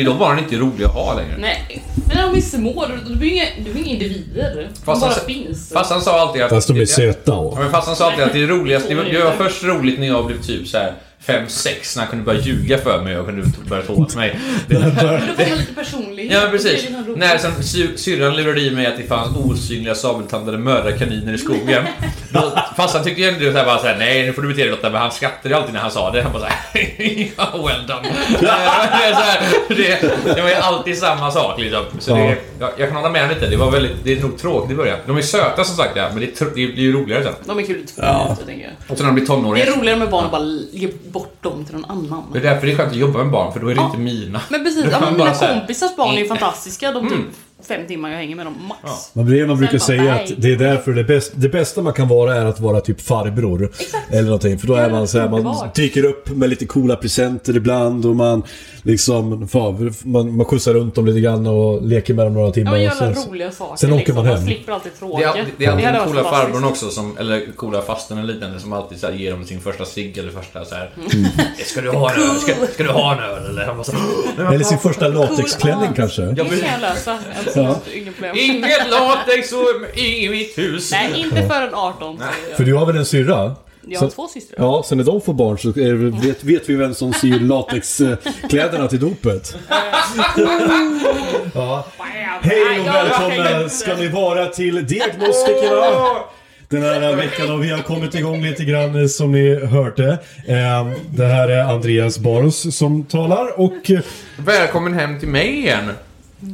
Är då barnen inte roliga att ha längre. Nej, men de är små, de de är inga, de är inga individer. De Fast bara han- finns. Farsan sa alltid att... Fast de är Ja, söta och... men farsan sa alltid att det är roligast, det var, det var först roligt när jag blev typ så här 5-6 när han kunde börja ljuga för mig och kunde börja tåla mig. Det, får man lite personlighet. ja men Det precis. När sen sy- syrran lurade i mig att det fanns osynliga sabeltandade mördarkaniner i skogen. Då, farsan tyckte ju ändå såhär bara såhär, nej nu får du bete dig Lotta, men han skrattade alltid när han sa det. Han bara såhär, ja well done. det, här, det, det var ju alltid samma sak liksom. Så Ja. det, jag, jag kan hålla med lite, det var väldigt, det är nog tråkigt i början. De är söta som sagt ja, men det, är det blir ju roligare sen. De är kul i två Ja. minuter, tänker jag. Och sen när de blir Det tonåringar. är roligare med barn att bara bort dem till någon annan. Det är därför det är skönt att jobba med barn, för då är det Ja. inte mina. Men precis, ja, men mina kompisars barn är ju fantastiska. De typ Mm. Fem timmar jag hänger med dem, max. Ja. Man, blir- man brukar säga nej. att det är därför det, bäst, det bästa man kan vara är att vara typ farbror. Eller någonting. För då är man så här, man dyker upp med lite coola presenter ibland och man liksom, fan, man, man skjutsar runt dem lite grann och leker med dem några Ja, timmar. men och sen, roliga saker. sen åker liksom. man hem. slipper alltid Det tråkiga. är, det är alltid den coola farbrorn också, som, eller coola fasten eller liknande, som alltid så här, ger dem sin första cigg eller första så här. Mm. Ska du ha en öl? Ska, ska du ha en öl? Eller så, "Nej, men Eller sin pappa." första latexklänning Cool kanske. Ja, Det kan jag lösa. Problem. Inget latex och i mitt hus. Nej, inte förrän 18. säger jag. För du har väl en syrra? Jag har Så- två systrar. Ja, så när de får barn så är, vet, vet vi vem som syr latexkläderna till dopet. ja. Hej och välkomna ska ni vara till Diagnostikerna. Den här veckan och vi har kommit igång lite grann eh, som ni hörde. Eh, Det här är Andreas Baros som talar och Välkommen hem till mig igen.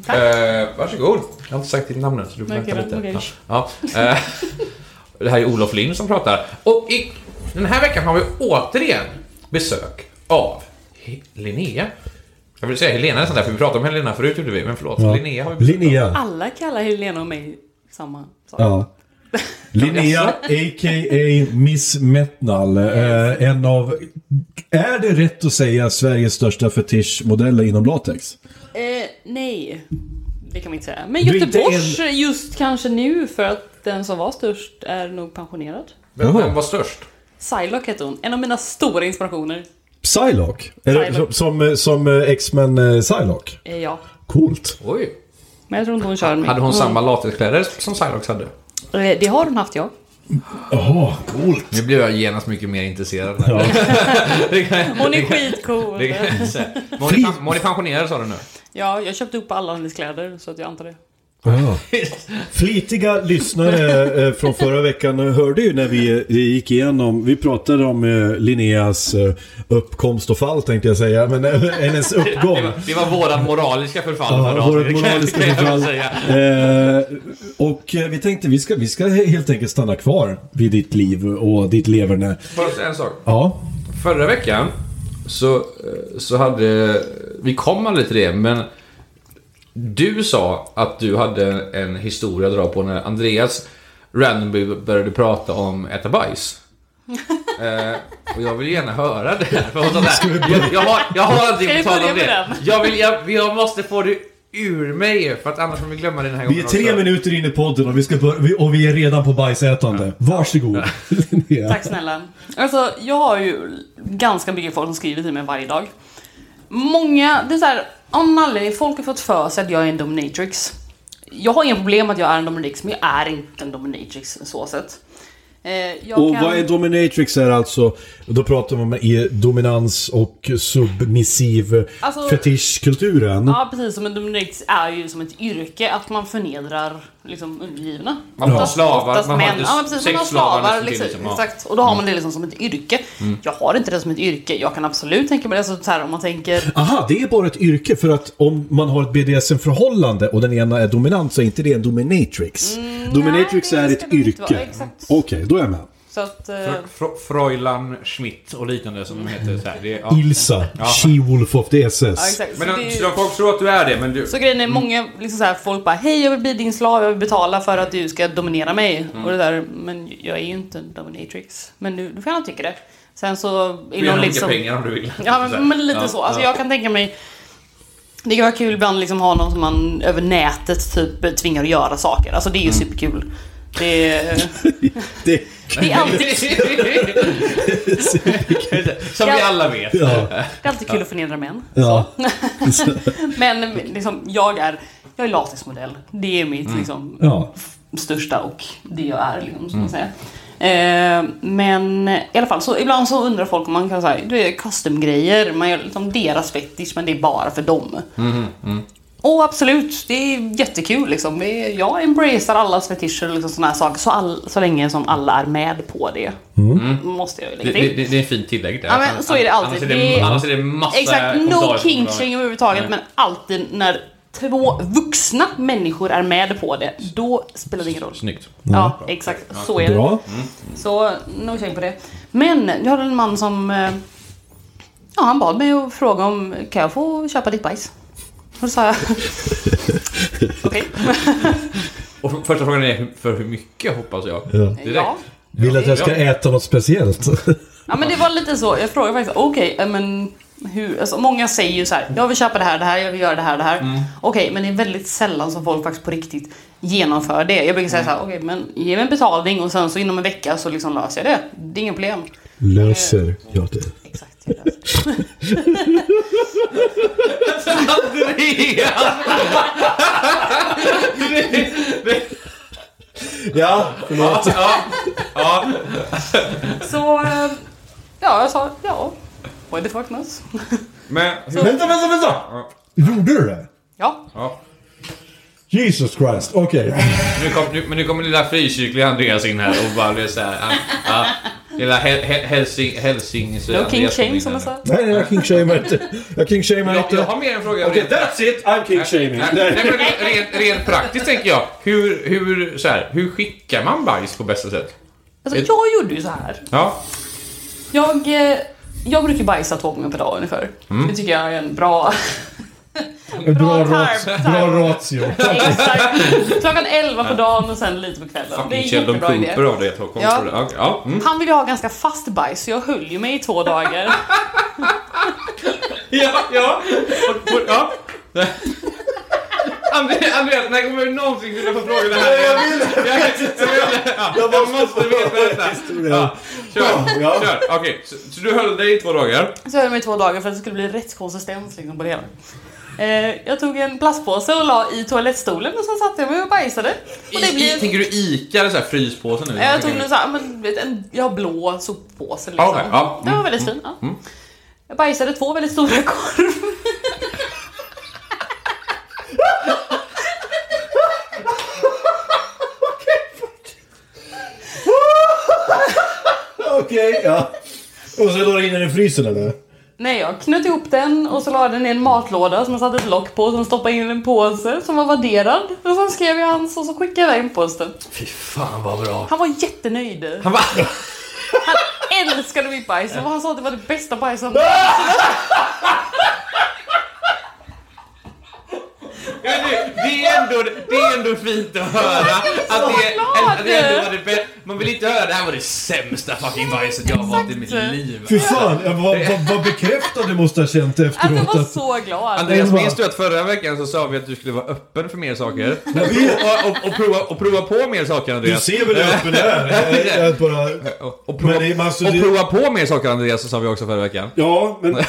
Tack. Eh, varsågod. Jag har inte sagt ditt namn än så du får vänta lite. okej. Ja. Eh, det här är Olof Lind som pratar. Och i, den här veckan har vi återigen besök av Linnea. Jag vill säga Helena nästan där, för vi pratade om Helena förut gjorde vi, men förlåt. ja. Linnea har vi besök av. Linnea. Alla kallar Helena och mig samma sak. Ja. Linnea, a.k.a. Miss Metnal. Eh, en av... Är det rätt att säga Sveriges största fetischmodeller inom latex? Eh, nej. Det kan man inte säga. Men Du är inte Göteborgs just kanske nu för att den som var störst är nog pensionerad. Vem, vem var störst? Psylocke hette hon. En av mina stora inspirationer. Psylocke? Är det Psylocke. som, som, som eh, X-Men eh, Psylocke? Eh, ja. Coolt. Oj. Men jag tror inte hon kör med. Hade hon samma latexkläder som Cylox hade? Eh, Det har hon haft, ja. Jaha, coolt. Nu blir jag genast mycket mer intresserad. Ja. Hon är skitcool. men hon är pensionerad sa du nu? Ja, jag köpte upp alla hennes kläder så att jag antar det. Ja. Flitiga lyssnare eh, från förra veckan hörde ju när vi gick igenom, vi pratade om eh, Linneas eh, uppkomst och fall tänkte jag säga, men hennes Det uppgång. var, det var våran moraliska förfall Ja, förra moraliska förfall. säga. Eh, och vi tänkte vi ska, vi ska helt enkelt stanna kvar vid ditt liv och ditt leverne. Säga en sak? Ja, Förra veckan så, så hade... Vi kom aldrig till det, men du sa att du hade en historia att dra på när Andreas randomly började prata om äta bajs. eh, och jag vill gärna höra det. här. Jag, jag har, jag har någonting vi att tala börja om det. Jag, vill, jag, jag måste få det ur mig, för att annars kommer vi glömma det den här vi gången är tre också. minuter in i podden och vi, ska bör- vi- och vi är redan på bajsätande. Varsågod. Linnea. Tack snälla. Alltså, jag har ju ganska mycket folk som skriver till mig varje dag. Många, det är såhär, av någon anledning, folk har fått för sig att jag är en dominatrix. Jag har inga problem att jag är en dominatrix, men jag är inte en dominatrix så sett. Eh, jag Och kan... vad är dominatrix är alltså, då pratar man i dominans och submissiv Alltså- fetischkulturen. Ja, precis. Som en dominatrix är ju som ett yrke, att man förnedrar liksom undergivna. Man har Oftast- slavar, oftast man har män. inte Ja, precis. sex Man har slavar liksom, liksom, ja. exakt. Och då har man det liksom som ett yrke. Jag har inte det som ett yrke. Jag kan absolut tänka mig det så, så här om man tänker... Aha, det är bara ett yrke för att om man har ett BDSM-förhållande och den ena är dominant så är inte det en dominatrix. dominatrix Mm, nej, det är ett yrke. Okej, då är jag med. Så att... Eh, Fräulein Schmidt och liknande som de heter. Så här. Det är, ja. Ilsa, She-Wolf of the SS. ja, exakt. Men så, de, det är, folk tror att du är det, men du... så grejen är, många liksom så här, folk bara Hej, jag vill bli din slav, jag vill betala för att du ska dominera mig. Mm. Och det där, men jag är ju inte en dominatrix. Men du, du får gärna tycka det. Sen så... Du Inom ger liksom, pengar om du vill. Ja, men, men lite Ja, så. Alltså, ja. Jag kan tänka mig... Det kan vara kul ibland liksom ha någon som man över nätet typ tvingar att göra saker. Alltså det är ju Mm. superkul. Det är, Det, det är alltid, Som vi alla vet. ja, det är alltid kul att förnedra män. ja. Men liksom, jag är, jag är latexmodell. Det är mitt liksom, ja. största och det jag är. Liksom, som man säger. Eh, men i alla fall, så ibland så undrar folk om man kan säga, du är custom-grejer, man gör liksom deras fetish men det är bara för dem. Och absolut, det är jättekul liksom. Det är, jag embracear allas fetischer och liksom såna här saker så, all, så länge som alla är med på det. Måste jag ju Det, lägga det, till. det, det är ett fint tillägg där. Ja, men så är det alltid. Annars är det, Det är- annars är det massa Exakt, no shaming överhuvudtaget men alltid när två vuxna människor är med på det, då spelar det ingen roll. Snyggt. Ja, exakt. Så är det. Bra. Så no shame på det. Men jag hade en man som... eh, Ja, han bad mig att fråga om kan jag få köpa ditt bajs? Och då sa jag... Okej. Och för- första frågan är för hur mycket hoppas jag. Ja. Ja. Vill att jag ska äta något speciellt? ja, men det var lite så. Jag frågade faktiskt, okej, eh, men hur... Alltså, många säger ju så här, jag vill köpa det här, det här, jag vill göra det här, det här. Okej, men det är väldigt sällan som folk faktiskt på riktigt genomför det. Jag brukar säga så här, okej, men ge mig en betalning och sen så inom en vecka så liksom löser jag det. Det är inga problem. Löser jag det? Andreas! Ja, förlåt. Ja, ja. Så, eh, ja, jag sa ja. Why the fuck knows? Men. Vänta, vänta, vänta! Gjorde du det? Ja. Ja. Jesus Christ, okej. Nu kom, nu, men nu kommer lilla frikyrkliga Andreas in här och bara blir såhär... Ja, ja. Hel- Helsing... Helsings... No king shame som jag sa. Nej, nej, jag king-shamear inte. Jag king-shamear Jag, jag inte. har mer en fråga. Okej, that's it! I'm king-shaming. Nej, nej, men rent, rent, praktiskt tänker jag. Hur, hur, så här, hur skickar man bajs på bästa sätt? Alltså, Ett- jag gjorde ju så här. Ja. Jag, eh, jag brukar bajsa två gånger per dag ungefär. Det tycker jag är en bra... Bra, Bra bra ratio. Exakt. Klockan 11 på dagen och sen lite på kvällen. Det är Fucking Sheldon jättebra idé. Cooper av det. Jag tar koll på det. Ja. Ja. Mm. Han ville ha ganska fast bajs så jag höll ju mig i två dagar. ja, ja. Ja. Andreas, när kommer du någonsin kunna få fråga det här? Jag vill, jag, jag, ja, jag måste veta detta. Ja, kör, Ja. kör. Okej, så, så du höll dig i två dagar? Så jag höll mig i två dagar för att det skulle bli rätt konsistens liksom, på det hela. Eh, jag tog en plastpåse och la i toalettstolen och sen satte jag mig och bajsade. Och det I, blev... tänker du Ica eller så här fryspåse nu? Jag tog nu såhär, men du vet, en, jag har blå soppåse liksom. Okej, ja. Mm. Det var väldigt fin. Ja. Jag bajsade två väldigt stora korv. Okej, ja. Och så la du in den i frysen eller? Nej, jag knöt ihop den och så la den i en matlåda som jag satte ett lock på. Som stoppade in en påse som var vadderad. Och sen skrev jag hans och så skickade jag iväg posten. Fy fan vad bra. Han var jättenöjd. Han bara... Han älskade mitt bajs. Och han sa att det var det bästa bajs han Ja, det, är ändå, det är ändå fint att höra att det, att det ändå var det bästa. Man vill inte höra det här var det sämsta fucking bajset jag har fått i mitt liv. Fy fan, vad, vad, vad bekräftad du måste ha känt Alltså, jag efteråt. var så glad. Andreas, minns du att förra veckan så sa vi att du skulle vara öppen för mer saker? Och, och, och, prova, och prova på mer saker du Andreas. ser väl hur öppen jag är? Bara... Och, och, prova, Men det är massor- och prova på mer saker Andreas, så sa vi också förra veckan. Ja, men...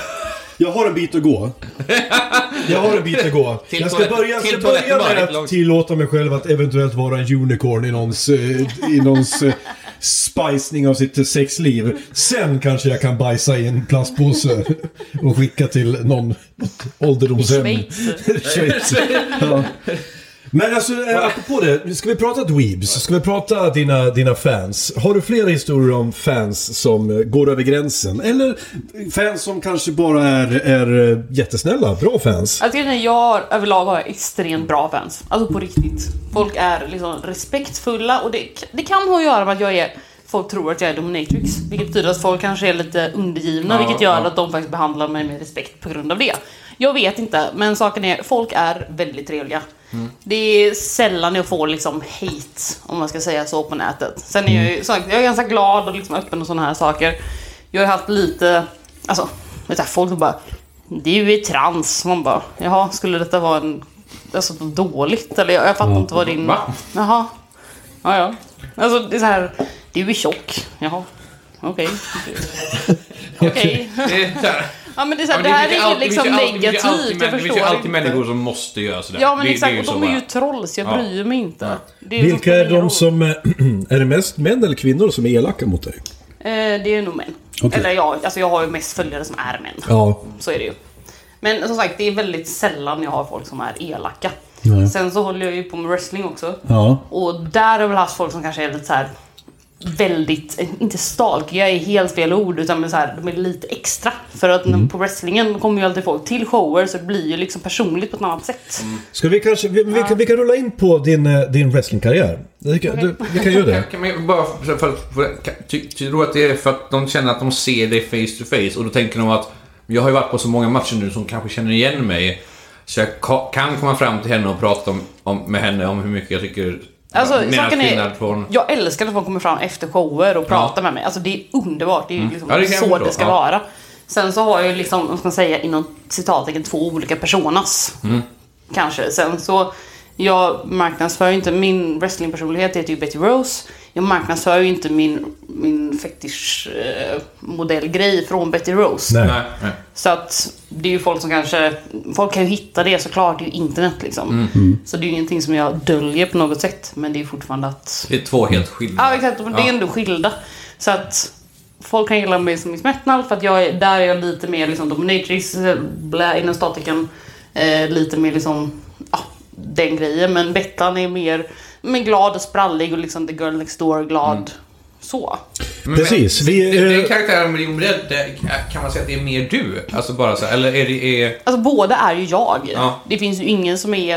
Jag har en bit att gå. Jag har en bit att gå. Till jag ska toalett- börja, till ska toaletten börja bara, med att tillåta mig själv att eventuellt vara en unicorn i någons, eh, i någons eh, spicning av sitt sexliv. Sen kanske jag kan bajsa i en plastpåse och skicka till någon ålderdomshem. Schweiz. Schweiz. Ja. Men alltså, eh, apropå det. Ska vi prata dweebs? Ska vi prata dina, dina fans? Har du flera historier om fans som eh, går över gränsen? Eller fans som kanske bara är, är eh, jättesnälla, bra fans? Jag tycker att jag överlag har extremt bra fans. Alltså på riktigt. Folk är liksom respektfulla och det, det kan ha att göra med att jag är Folk tror att jag är dominatrix, vilket betyder att folk kanske är lite undergivna, Ja, vilket gör ja. att de faktiskt behandlar mig med respekt på grund av det. Jag vet inte, men saken är, folk är väldigt trevliga. Mm. Det är sällan jag får liksom hate, om man ska säga så, på nätet. Sen är jag ju, sagt, jag är ganska glad och liksom öppen och sådana här saker. Jag har haft lite, alltså, vet du, folk bara Du är trans. Man bara, jaha, skulle detta vara en, alltså dåligt? Eller jag, jag fattar inte vad din... Va? Jaha. Ja, ja. Alltså det är så här, du är tjock. Jaha. Okej. Okej. Är så här- Ja men det är så här, Ja, det här ju är liksom det ju alltid- negativt, det finns ju alltid jag män- Det finns ju förstår alltid människor som måste göra sådär. Ja men Det- det exakt, ju och så de är bara. ju trolls, jag Ja. bryr mig inte. Det är Vilka är de som... eh, Är det mest män eller kvinnor som är elaka mot dig? Eh, det är nog män. Okej. Eller ja, alltså jag har ju mest följare som är män. Ja. Så är det ju. Men som sagt, det är väldigt sällan jag har folk som är elaka. Nej. Sen så håller jag ju på med wrestling också. Ja. Och där har jag väl haft folk som kanske är lite så här väldigt, inte stalkiga är helt fel ord, utan så här, de är lite extra. För att Mm. på wrestlingen kommer ju alltid folk till shower så det blir ju liksom personligt på ett annat sätt. Ska vi kanske... Vi, vi, kan, vi kan rulla in på din, eh, din wrestlingkarriär. Vi kan, du, vi kan göra det. Kan, kan man bara för, för, för, ty, du att det är för att de känner att de ser dig face to face och då tänker de att jag har ju varit på så många matcher nu som kanske känner igen mig. Så jag ka, kan komma fram till henne och prata om, om, med henne om hur mycket jag tycker... Alltså, saken är, från... jag älskar när folk kommer fram efter shower och pratar med mig. Alltså det är underbart, det är ju liksom Mm. Ja, det så det ska ja. vara. Sen så har jag liksom, vad ska man säga, inom citattecken två olika personas. Mm. Kanske. Sen så, jag marknadsför ju inte, min wrestlingpersonlighet heter ju Betty Rose. Jag marknadsför ju inte min, min fetish eh, modellgrej från Betty Rose. Nej. Så att det är ju folk som kanske, folk kan ju hitta det såklart, det är ju internet liksom. Mm. Så det är ju ingenting som jag döljer på något sätt, men det är fortfarande att... Det är två helt skilda. Ja exakt, men det är ändå skilda. Så att folk kan gilla mig som Miss Metnal för att jag är, där är jag lite mer liksom dominatrix, blä inom statiken, eh, lite mer liksom, ja, den grejen. Men Bettan är mer, men glad och sprallig och liksom the girl next door glad. Mm. Så. Men- Precis, vi, Den, den eh, karaktären med det, kan man säga att det är mer du? Alltså bara så eller är det... Är, Alltså båda är ju jag. Ja. Det finns ju ingen som är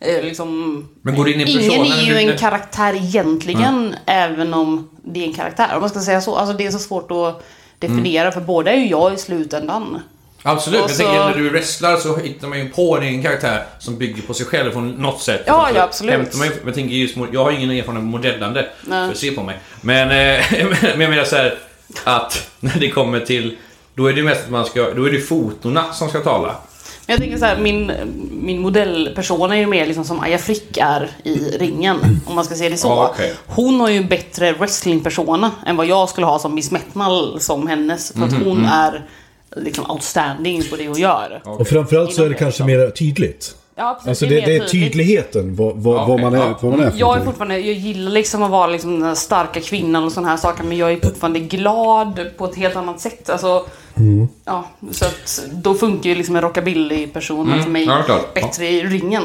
eh, liksom... Men går det in i Ingen personen? är ju en karaktär egentligen, även om det är en karaktär. Om man ska säga så. Alltså det är så svårt att definiera, för båda är ju jag i slutändan. Absolut, Och jag så- tänker när du wrestlar så hittar man ju på din karaktär som bygger på sig själv på något sätt. Ja, Så ja, absolut. Man, jag tänker just, jag har ingen erfarenhet av modellande, Nej. att se på mig. Men, eh, men jag menar så här att när det kommer till, då är det mest att man ska, då är det fotona som ska tala. Men jag tänker så här, min, min modellperson är ju mer liksom som Aya Frick är i ringen. Om man ska se det så. Ja, okej. Hon har ju en bättre wrestlingpersona än vad jag skulle ha som Miss Metnal som hennes. För att Mhm, hon är liksom outstanding på det hon gör. och framförallt så är det kanske mer tydligt. Ja, precis, Alltså är det, mer det är tydligheten vad, vad, Ja, vad, man är, ja. vad man är för Jag är någonting. fortfarande, jag gillar liksom att vara liksom den starka kvinnan och sådana här saker men jag är fortfarande glad på ett helt annat sätt. Alltså, Mm. ja, så att då funkar ju liksom en rockabilly-person för mig ja, bättre i ringen.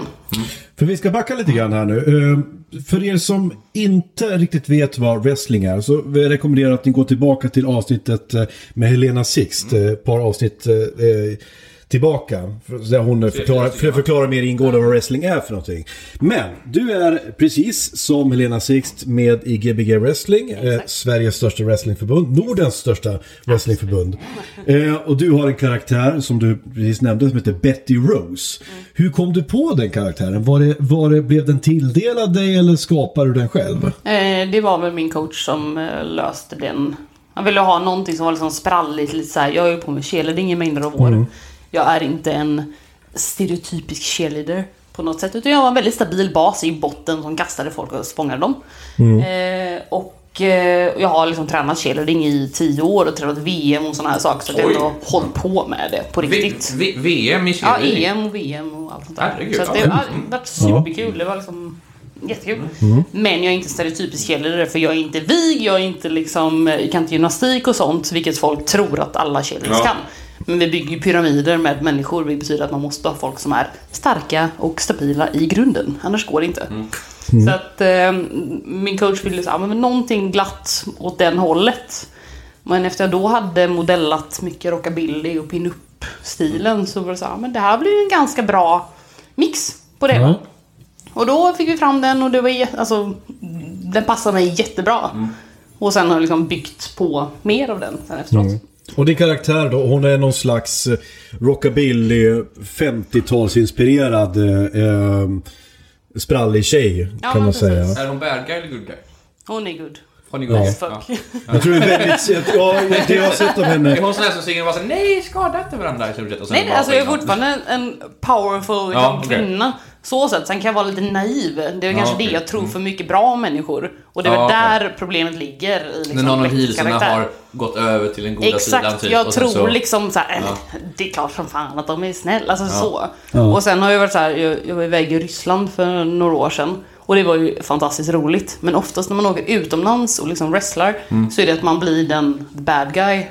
För vi ska backa lite grann här nu. Eh, för er som inte riktigt vet vad wrestling är så rekommenderar jag att ni går tillbaka till avsnittet eh, med Helena Sixt. Eh, ett par avsnitt eh, tillbaka. för- Där hon förklarar, för, förklarar mer ingående vad wrestling är för någonting. Men du är precis som Helena Sixt med i Gbg Wrestling. Eh, Sveriges största wrestlingförbund. Nordens största wrestlingförbund. Eh, och du har en karaktär som du precis nämnde som heter Betty Rose. Hur kom du på den karaktären? Var det, var det, blev den tilldelad dig eller skapade du den själv? Eh, det var väl min coach som eh, löste den. Han ville ha någonting som var liksom spralligt, lite så här. Jag har ju på med cheerleading i mängder av år. Jag är inte en stereotypisk cheerleader på något sätt. Utan jag var en väldigt stabil bas i botten som kastade folk och spångade dem. Eh, och eh, jag har liksom tränat cheerleading i tio år och tränat VM och sådana här saker. Så att jag har ändå hållit på med det på V, riktigt. v, VM i Ja, cheerleading. EM och VM och allt sånt där. Herregud, så det har varit superkul. Det var liksom Jättekul. Men jag är inte stereotypisk cheerleader för jag är inte vig, jag är inte liksom, jag kan inte gymnastik och sånt, vilket folk tror att alla cheerleaders Ja. kan. Men vi bygger ju pyramider med människor, vilket betyder att man måste ha folk som är starka och stabila i grunden. Annars går det inte. Så att eh, min coach ville säga, men någonting glatt åt den hållet. Men efter jag då hade modellat mycket rockabilly och pin-up-stilen så var det så här, men det här blir ju en ganska bra mix på det. Ja. Och då fick vi fram den och det var alltså, den passade mig jättebra. Och sen har jag liksom byggt på mer av den sen efteråt. Och din karaktär då, hon är någon slags eh, rockabilly 50-talsinspirerad eh, eh, sprallig tjej Ja, kan man precis. säga. Är hon bad guy eller good guy? Hon är good. Har ni Ja. gått? Fuck. Jag tror det är väldigt... Ja, det jag har sett av Är henne. hon sån här som säger bara så, nej skada inte varandra i stort sett och sen Nej, bara alltså jag är fortfarande en powerful Ja, liksom, okej. kvinna. Så sett. Sen kan jag vara lite naiv. Det är Ja, kanske okej. det jag tror för mycket bra om människor. Och det är Ja, väl där problemet ligger. I, liksom, När någon av heelserna har gått över till den goda sidan Exakt, typ. jag tror så, liksom så här, Ja. det är klart som fan att de är snälla, alltså så. Ja. Och sen har jag varit så här, jag, jag var iväg i Ryssland för några år sedan. Och det var ju fantastiskt roligt. Men oftast när man åker utomlands och liksom wrestlar Mm. så är det att man blir den bad guy.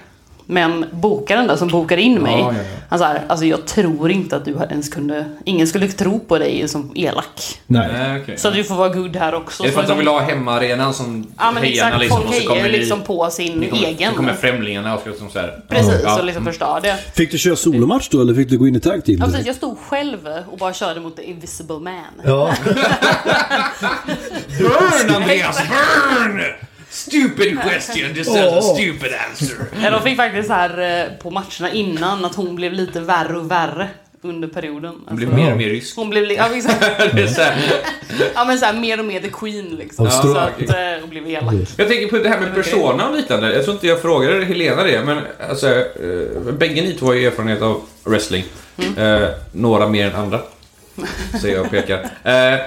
Men bokaren där som bokar in mig, Ja, ja, ja. han här, alltså jag tror inte att du ens kunde, ingen skulle tro på dig som elak. Nej. Nej, okej. Så att du får vara good här också. Är det för Så att de vill ha hemmaarenan som Ja men hejarna exakt, liksom folk och så kommer liksom på sin ni kommer, egen. Så kommer främlingarna och ska liksom så här. Precis, Ja. och liksom förstör det. Fick du köra solomatch då eller fick du gå in i tag team? Ja, precis, jag stod själv och bara körde mot the invisible man. Ja. Burn Andreas, burn! Stupid question deserves a Åh. stupid answer. Ja, de fick faktiskt så här eh, på matcherna innan att hon blev lite värre och värre under perioden. Hon blir Alltså, mer och mer rysk. hon blev ja, exakt. Ja men så här, mer och mer the queen liksom. Ja, så att eh, hon blev elak. Jag tänker på det här med persona och liknande. Jag tror inte jag frågade Helena det, men alltså, eh, bägge ni två har ju erfarenhet av wrestling. Eh, några mer än andra. Säger jag och pekar. Eh,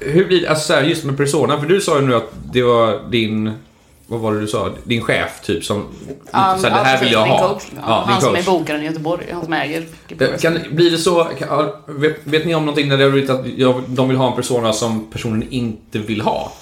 hur blir det, alltså så här, just med persona, för du sa ju nu att det var din, vad var det du sa? Din chef typ som, så här, det här vill jag ha. Coach, ja, Ja, han som är bokaren i Göteborg, han som äger Kan, blir det så, kan, ja, vet, vet ni om någonting där det har blivit att jag, de vill ha en persona som personen inte vill ha?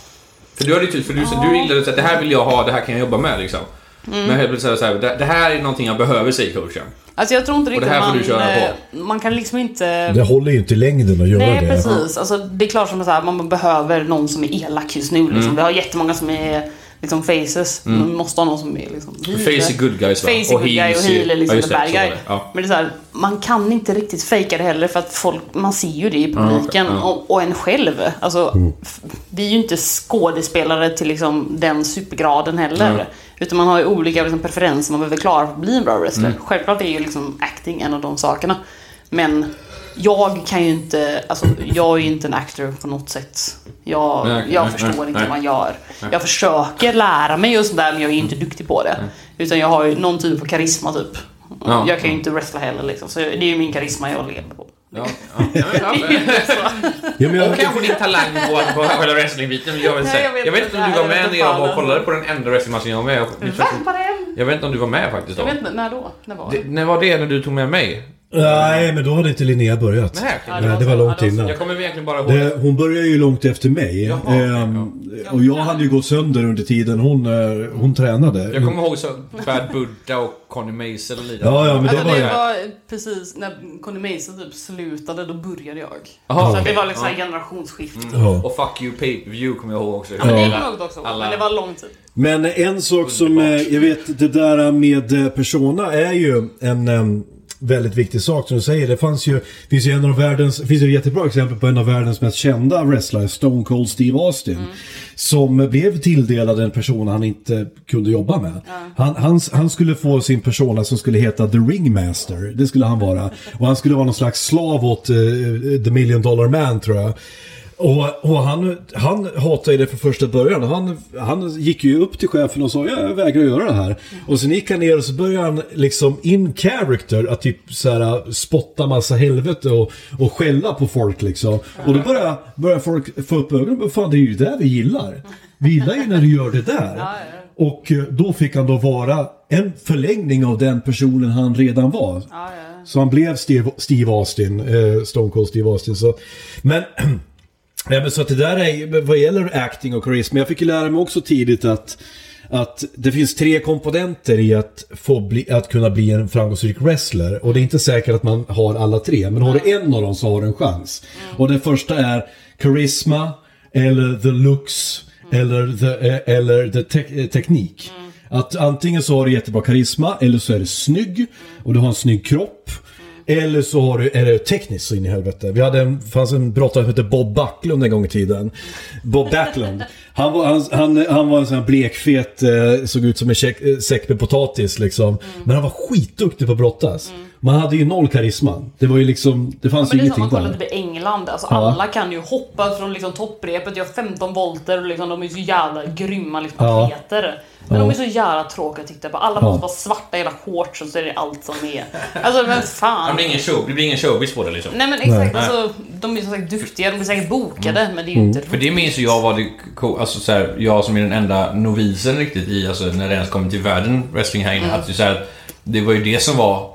För du hade ju typ, för du, du gillade att det här vill jag ha, det här kan jag jobba med liksom. Mm. Men helt plötsligt så här, det, det här är någonting jag behöver, säger coachen. Alltså jag tror inte riktigt det här får man, du köra eh, man kan liksom inte... Det håller ju inte i längden att göra Nej, det. precis. Alltså, det är klart som här, man behöver någon som är elak just nu. Liksom. Mm. Vi har jättemånga som är liksom faces. Man måste ha någon som är liksom... Face är good guys va? Face är good guy och är liksom just the bad guy. Ja. Men det är så här, man kan inte riktigt fejka det heller för att folk, man ser ju det i publiken Ja, ja. Och, och en själv. Alltså, f- vi är ju inte skådespelare till liksom den supergraden heller. Nej. Utan man har ju olika liksom, preferenser man behöver klara för att bli en bra wrestler. Mm. Självklart är ju liksom acting en av de sakerna. Men jag kan ju inte, alltså jag är ju inte en actor på något sätt. Jag, Nej, jag nej, förstår nej, inte nej. vad man gör. Jag försöker lära mig just där men jag är ju inte duktig på det. Utan jag har ju någon typ av karisma typ. Ja. Jag kan ju inte wrestla heller liksom. Så det är ju min karisma jag lever på. Ja, ja. Ja, ja, men- Ja, jag, Och kanske din talang på, på själva wrestlingbiten. Jag, vill Nej, säga- jag vet jag vet inte, om du var med när jag var och kollade på den enda wrestlingmatchen jag var med. Jag, det? jag vet inte om du var med faktiskt då. Jag vet inte, när då? När var det? Det, när var det när du tog med mig? Nej, men då hade inte Linnea börjat. Nej, Ja. Nej, det var så. långt Ja, det var så. innan. Jag kommer egentligen bara ihåg... Det, hon började ju långt efter mig. Jaha, Ehm, och jag hade ju gått sönder under tiden hon, eh, hon tränade. Jag kommer ihåg så Bad Buddha och Conny Mason och lite. Ja, ja, men det Alltså var det ju... var precis när Conny Mason typ slutade, då började jag. Jaha, så att det var liksom Ja. Mm. generationsskifte. Ja. Och Fuck You Pay-Per-View kommer jag ihåg också. Ja, men det Ja. kommer jag också. Alla- Men det var lång tid. Men en sak som eh, jag vet, det där med eh, Persona är ju en em, väldigt viktig sak som du säger. Det fanns ju, finns ju en av världens, finns ju ett jättebra exempel på en av världens mest kända wrestlare, Stone Cold Steve Austin. Som blev tilldelad en persona han inte kunde jobba med. Han, han, han skulle få sin persona som skulle heta The Ringmaster. Det skulle han vara. Och han skulle vara någon slags slav åt eh, The Million Dollar Man tror jag. Och, och han, han hatade det från första början. Han, han gick ju upp till chefen och sa ja, jag vägrar göra det här. Och sen gick han ner och så började han liksom in character att typ så här, spotta massa helvete och, och skälla på folk liksom. Och då började, började folk få upp ögonen. Vad Fan det är ju det där vi gillar. Vi gillar ju när du gör det där. Och eh, då fick han då vara en förlängning av den personen han redan var. Så han blev Steve, Steve Austin, eh, Stone Cold Steve Austin. Så. Men Ja, men så att det där är, vad gäller acting och karisma, jag fick ju lära mig också tidigt att att det finns tre komponenter i att, få bli, att kunna bli en framgångsrik wrestler. Och det är inte säkert att man har alla tre, men har du en av dem så har du en chans. Och den första är karisma, eller the looks, eller the, eh, eller the te- eh, teknik. Att antingen så har du jättebra karisma, eller så är du snygg, och du har en snygg kropp. Eller så har du, är det tekniskt så in i helvete. Vi hade en, fanns en brottare som hette Bob Backlund en gång i tiden. Bob Backlund. Han var, han, han, han var en sån här blekfet, eh, såg ut som en eh, säck med potatis liksom. Men han var skitduktig på att brottas. Man hade ju noll karisma. Det var ju liksom, det fanns Men ju det är som ingenting man kollar där. typ England. Alltså Ja. Alla kan ju hoppa från liksom topprepet, göra 15 volter och liksom, de är så jävla grymma liksom, Ja. atleter. Men Ja. de är så jävla tråkiga att titta på. Alla Ja. måste vara svarta jävla shorts och så är det allt som är. Alltså men Det fan. blir ingen, show, det blir ingen showbiz på det liksom. Nej men exakt, alltså, de är så säkert duktiga, de blir säkert bokade, men det är ju inte För det minns ju jag var det alltså så här, jag som är den enda novisen riktigt i, alltså när det ens kommer till världen, wrestling här inne, att det, så här, det var ju det som var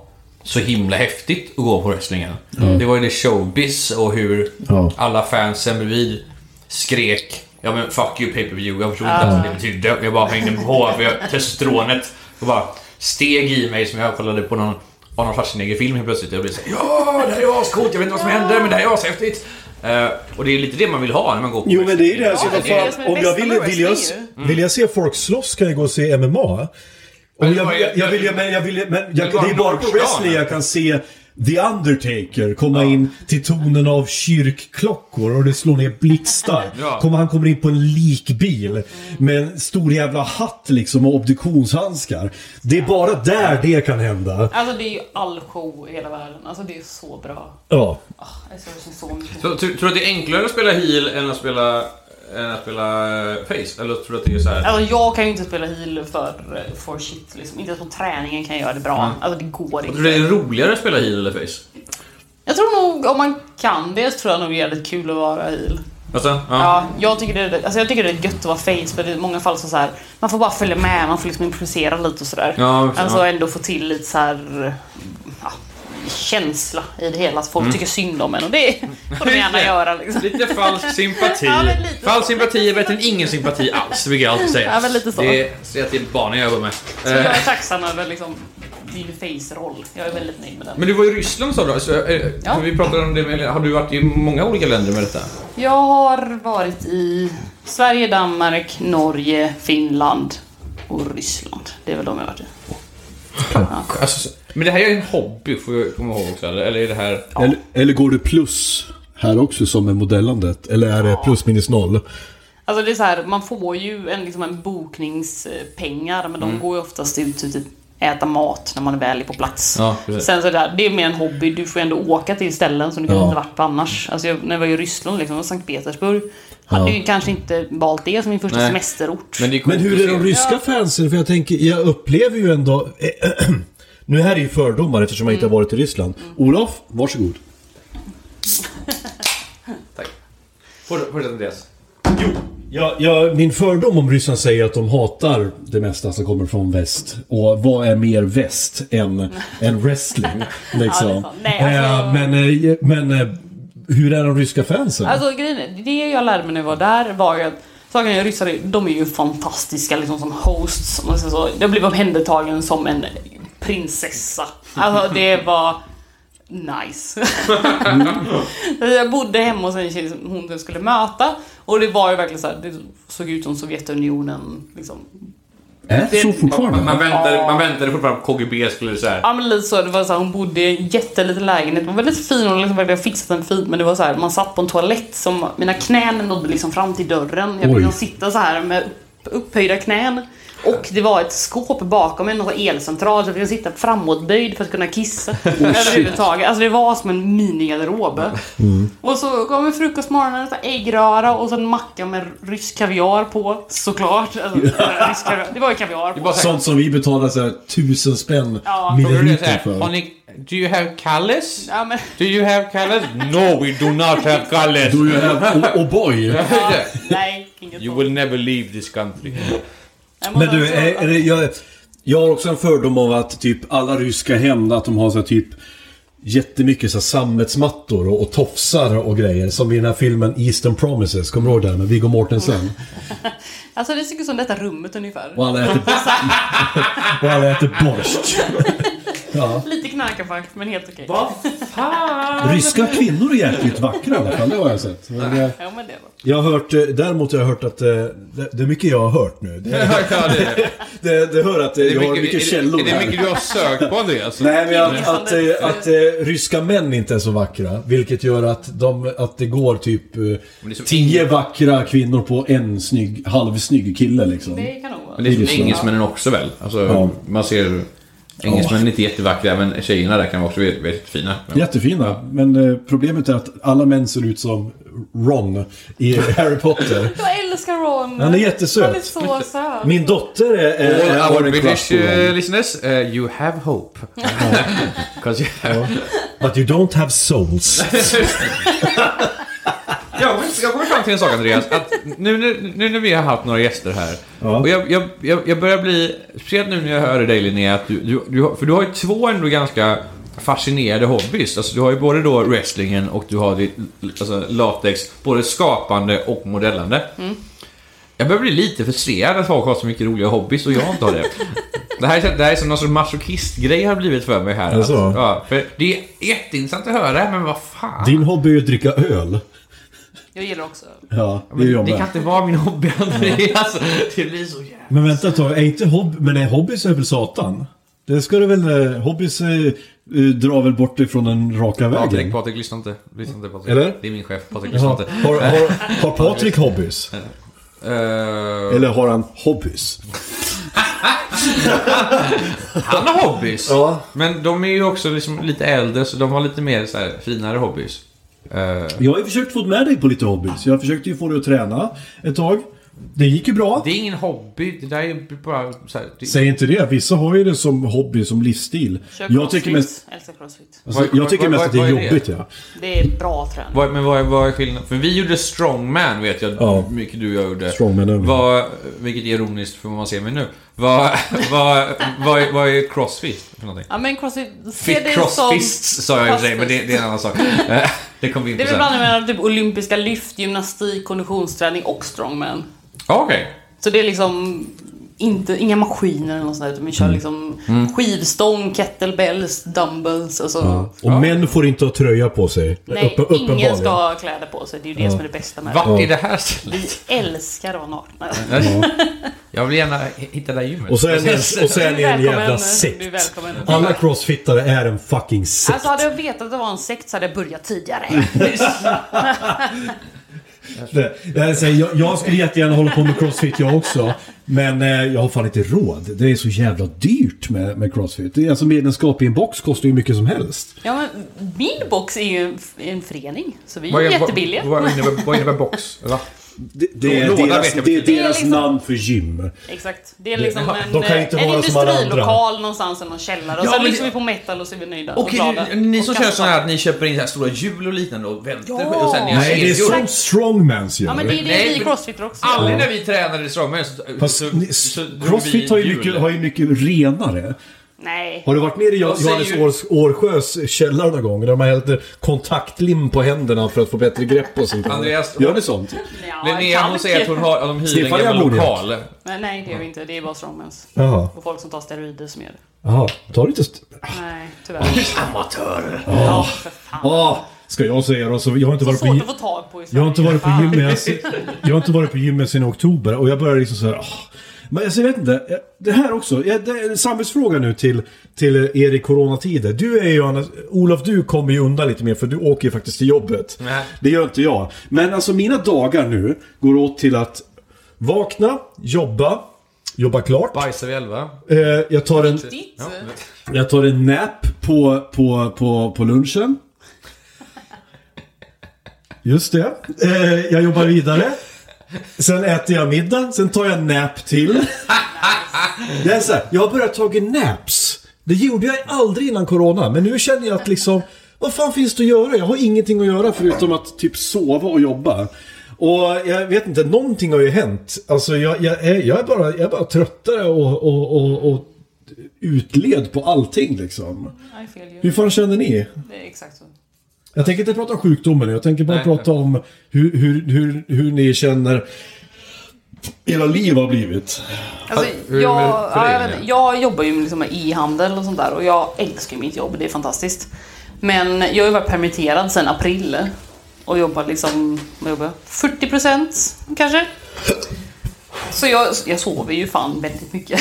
så himla häftigt att gå på wrestlingen. Det var ju det showbiz och hur Ja. alla fansen bredvid skrek Ja men fuck you pay per view jag förstod inte ens vad det betydde. Jag bara hängde på för jag, testosteronet och bara steg i mig som jag kollade på någon Arnold Schwarzenegger-film helt plötsligt. Jag blev såhär Ja, det här är ascoolt, jag vet inte vad som hände men det här är ashäftigt. Uh, och det är lite det man vill ha när man går på Jo men det är det. Alltså, Ja, det är det om jag vill, vill, jag, wrestling vill jag se folk slåss kan jag gå och se MMA. Och Men jag, jag, jag vill, men jag vill, men jag, det är bara wrestling jag kan se The Undertaker komma in till tonen av kyrkklockor och det slår ner blixtar. Ja. Kommer, han kommer in på en likbil med en stor jävla hatt liksom och obduktionshandskar. Det är bara där det kan hända. Alltså det är ju all show i hela världen. Alltså det är så bra. Ja. Ah, jag ser det som så mycket. Så, tror tror du att det är enklare att spela heel än att spela, än att spela eh, face? Eller tror du att det är så här? Alltså jag kan ju inte spela heal för, eh, for shit liksom. Inte ens på träningen kan jag göra det bra. Alltså det går Tror inte. du det är roligare att spela heel eller face? Jag tror nog om man kan det så tror jag nog det är jävligt kul att vara heal. Alltså, ja. Ja, jag tycker, det är, alltså jag tycker det är gött att vara face för i många fall så, så här, man får bara följa med, man får liksom improvisera lite och sådär. Ja, alltså ja. ändå få till lite så här, känsla i det hela, att folk tycker synd om en och det får de gärna göra liksom. Lite falsk sympati. Ja, lite så. falsk sympati är bättre än ingen sympati alls, vilket jag alltid säger. Ja, men lite så. Det ser jag till barnen jag jobbar med. Så jag är tacksam över liksom min face-roll. Jag är väldigt nöjd med den. Men du var i Ryssland sa du? Så, eh, Ja. Vi pratade om det, har du varit i många olika länder med detta? Jag har varit i Sverige, Danmark, Norge, Finland och Ryssland. Det är väl de jag har varit i. Alltså, men det här är ju en hobby, får jag komma ihåg också. Eller eller är det här... Eller, eller går det plus här också som med modellandet? Eller är det plus minus noll? Alltså det är så här, man får ju en, liksom en bokningspengar men de går ju oftast ut till typ äta mat när man är väl är på plats. Ja. Sen så där, det är mer en hobby, du får ju ändå åka till ställen som du Ja. inte varit på annars. Alltså jag, när jag var i Ryssland liksom, och Sankt Petersburg, hade ju kanske inte valt det som min första Nej. semesterort. Men, det är coolt Men hur är de ryska fansen? För jag tänker, jag upplever ju ändå... nu här är ju fördomar eftersom jag inte har varit i Ryssland. Olof, varsågod. Tack. Fortsätt Andreas. Jo, ja, ja, min fördom om Ryssland säger att de hatar det mesta som kommer från väst. Och vad är mer väst än, än wrestling? Liksom. Ja. Nej, alltså- Eh, men eh, men eh, hur är de ryska fansen? Alltså grejen är, det jag lärde mig när jag var där var ju att Saken är ryssar, de är ju fantastiska liksom som hosts. Om man säger så. Jag blev omhändertagen som en prinsessa. Alltså det var nice. jag bodde hemma hos en tjej som hon skulle möta. Och det var ju verkligen så här, det såg ut som Sovjetunionen. Liksom är det så Man, fortfarande? man, väntade, man väntade fortfarande på KGB skulle så här. Ja men lite så, det var så här, hon bodde i en jätteliten lägenhet, hon var väldigt fin, hon liksom verkligen fixat den fint men det var så här, man satt på en toalett som, mina knän nådde liksom fram till dörren. Jag liksom sitta så här med upp, upphöjda knän. Och det var ett skåp bakom en elcentral så jag fick sitta framåtböjd för att kunna kissa. överhuvudtaget. Alltså det var som en minigarderob. Och så kom en frukostmorgonen, äggröra och så en macka med rysk kaviar på. Såklart. Alltså, rysk kaviar. Det var ju kaviar Det på. Sånt som vi betalar så här, tusen spän Ja. Milliliter för. "Har ni- Do you have Kalles? Ja, men, Do you have Kalles? No, we do not have Kalles. Do you have oh, oh boy? nej, inget You will never leave this country. Men du, är, är det, jag, jag har också en fördom av att typ alla ryska hem, att de har så här typ jättemycket så här, sammetsmattor och, och tofsar och grejer. Som i den här filmen Eastern Promises. Kommer du ihåg den med Viggo Mortensen? Alltså det ser ut som detta rummet ungefär. Och alla äter, och alla äter borst. Ja. Lite knarkarfack, men helt okej. Ryska kvinnor är jäkligt vackra i alla fall, det har jag sett. Men, eh, Ja, men det var. jag har hört, eh, däremot har jag hört att, eh, det, det är mycket jag har hört nu. Det, Ja, det, det, det hör att eh, är jag det har mycket källor är det här. mycket du har sökt på Andreas? Nej, men att, Ingen att, det- eh, att, eh, ryska män inte är så vackra. Vilket gör att, de, att det går typ eh, det är som tio vackra kvinnor på en snygg, halvsnygg kille liksom. Det kan nog vara. Men det är Det är som engelsmännen också väl? Alltså, Ja. man ser... Engelsmännen är inte jättevackra, men tjejerna där kan vara också väldigt, väldigt fina. Men, Jättefina. Men eh, problemet är att alla män ser ut som Ron i Harry Potter. Jag älskar Ron! Han är jättesöt. Han är så söt. Min dotter är, är, är, All our British uh, listeners, uh, you have hope. 'Cause you have... But you don't have souls. Ja, men jag kommer fram till en sak Andreas. Att nu, nu, nu när vi har haft några gäster här. Ja. Och jag, jag, jag, jag börjar bli, speciellt nu när jag hör dig Linnea, att du, du, du, har- för du har ju två ändå ganska fascinerande hobbys. Alltså du har ju både då wrestlingen och du har ditt alltså, latex, både skapande och modellande. Jag börjar bli lite frustrerad att folk har så mycket roliga hobbys och jag inte har det. Det här, är- det här är som någon sorts masochistgrej har blivit för mig här. Alltså? ja, för det är jätteintressant att höra, men vad fan. Din hobby är ju att dricka öl. Jag gillar också Ja, det är jag det kan med. inte vara min hobby, Andreas. Det blir så jävla... Men vänta ett tag, är inte hobby... Men är hobbys är väl satan? Det ska du väl... eh, Hobbys eh, eh, drar väl bort ifrån den raka Patrik, vägen? Patrik, lyssna inte. Lyssna inte Patrik. Eller? Det är min chef. Patrik, lyssna Jaha. inte. Har, har, har Patrik hobbys? Eh, Eller har han hobbys? han har hobbys. Ja. Men de är ju också liksom lite äldre, så de har lite mer så här, finare hobbys. Eh, Jag har ju försökt få med dig på lite hobbys. Jag försökte ju få dig att träna ett tag. Det gick ju bra. det är ingen hobby, det där är bara så här, det, Säg inte det. Vissa har ju det som hobby, som livsstil. Kör Jag tycker mest, Älskar crossfit. alltså, Vad- jag tycker vad- mest vad- att det är är det? jobbigt, ja. Det är bra träning. vad, men vad är, vad är skillnaden? För vi gjorde strongman, vet jag, Ja. mycket du och jag gjorde. Strongman vad, Vilket är ironiskt för vad man ser mig nu. Vad, vad, vad, är, vad är crossfit för någonting? Ja men crossfit, se Fit det som... crossfists sa jag i och för sig, men det, det är en annan sak. Eh, det kommer vi in Det på är väl blandning mellan typ olympiska lyft, gymnastik, konditionsträning och strongman. Ja, Okej. Så det är liksom inte, inga maskiner eller något sånt där, utan vi kör liksom skivstång, kettlebells, dumbbells och så. Och män får inte ha tröja på sig. Nej, Uppe- ingen ska ha kläder på sig. Det är ju det som är det bästa med det. Vart är det här stället? Vi älskar att vara nakna. Jag vill gärna hitta det här gymmet. Och så är ni, och så är ni en jävla sekt. Alla crossfittare är en fucking sekt. Alltså hade jag vetat att det var en sekt så hade jag börjat tidigare. Här, jag, jag skulle jättegärna hålla på med crossfit jag också. Men eh, jag har fan inte råd. Det är så jävla dyrt med, med crossfit. Alltså medlemskap i en box kostar ju mycket som helst. Ja men min box är ju en, en förening. Så vi är Vad är- jättebilliga. Vad, vad, innebär, vad innebär box? Va? Det, det, är, Låda deras, det är deras Det är liksom- namn för gym. Exakt. Det är liksom en, inte en som industrilokal någonstans i någon källare. Och Ja, sen lyssnar vi på metal och så är vi nöjda Okej, och glada. ni, Och som kör sådana här att ni köper in så här stora hjul och liknande och välter Ja. och sen ni Nej, det är sånt strongmans gör. Ja men det är det Nej, vi men- crossfitter också Aldrig när vi tränade i strongman så, Fast så, så drog Crossfit vi har ju, hjul. mycket, har ju mycket renare. Nej. Har du varit nere i Jag Johannes ju- Års, Årsjös källare någon gång? Där de har hällt kontaktlim på händerna för att få bättre grepp och sånt. Andreas- Gör ni sånt? Ja, Linnea hon säger att hon har, de hyr en gammal jag lokal. Men nej, det gör vi inte. Det är bara strongmans. Och folk som tar steroider som gör det. Jaha. Ta lite... St- Nej, tyvärr. Amatörer. Ja, för fan. Ah, ska jag säga då? Så jag har inte Så varit på, på jag har inte varit på gymmet. sen- Jag har inte varit på gymmet sedan oktober och jag börjar liksom så här. Men alltså, jag vet inte. Det här också. ja, Det är en samhällsfråga nu till, till er i coronatider. Du är ju Johannes, Olof du kommer ju undan lite mer för du åker ju faktiskt till jobbet. Nej. Det gör inte jag. Men alltså mina dagar nu går åt till att vakna, jobba, jobba klart. Bajsar vi elva? Eh, jag tar en... Ditt? Jag tar en nap på, på, på, på lunchen. Just det. Eh, jag jobbar vidare. Sen äter jag middag, sen tar jag en nap till. Det är så här, jag har börjat ta naps. Det gjorde jag aldrig innan corona, men nu känner jag att liksom... Vad fan finns det att göra? Jag har ingenting att göra förutom att typ sova och jobba. Och jag vet inte, någonting har ju hänt. Alltså jag, jag, är, jag, är, bara, jag är bara tröttare och, och, och, och utled på allting liksom. Hur fan känner ni? Det är exakt så. Jag tänker inte prata om sjukdomen, jag tänker bara Nej. prata om hur, hur, hur, hur ni känner era liv har blivit. Alltså, jag, ja, jag, jobbar ju liksom med e-handel och sånt där och jag älskar mitt jobb, det är fantastiskt. Men jag har ju varit permitterad sedan april och jobbar liksom, vad jobbar jag? 40% kanske? Så jag, jag sover ju fan väldigt mycket.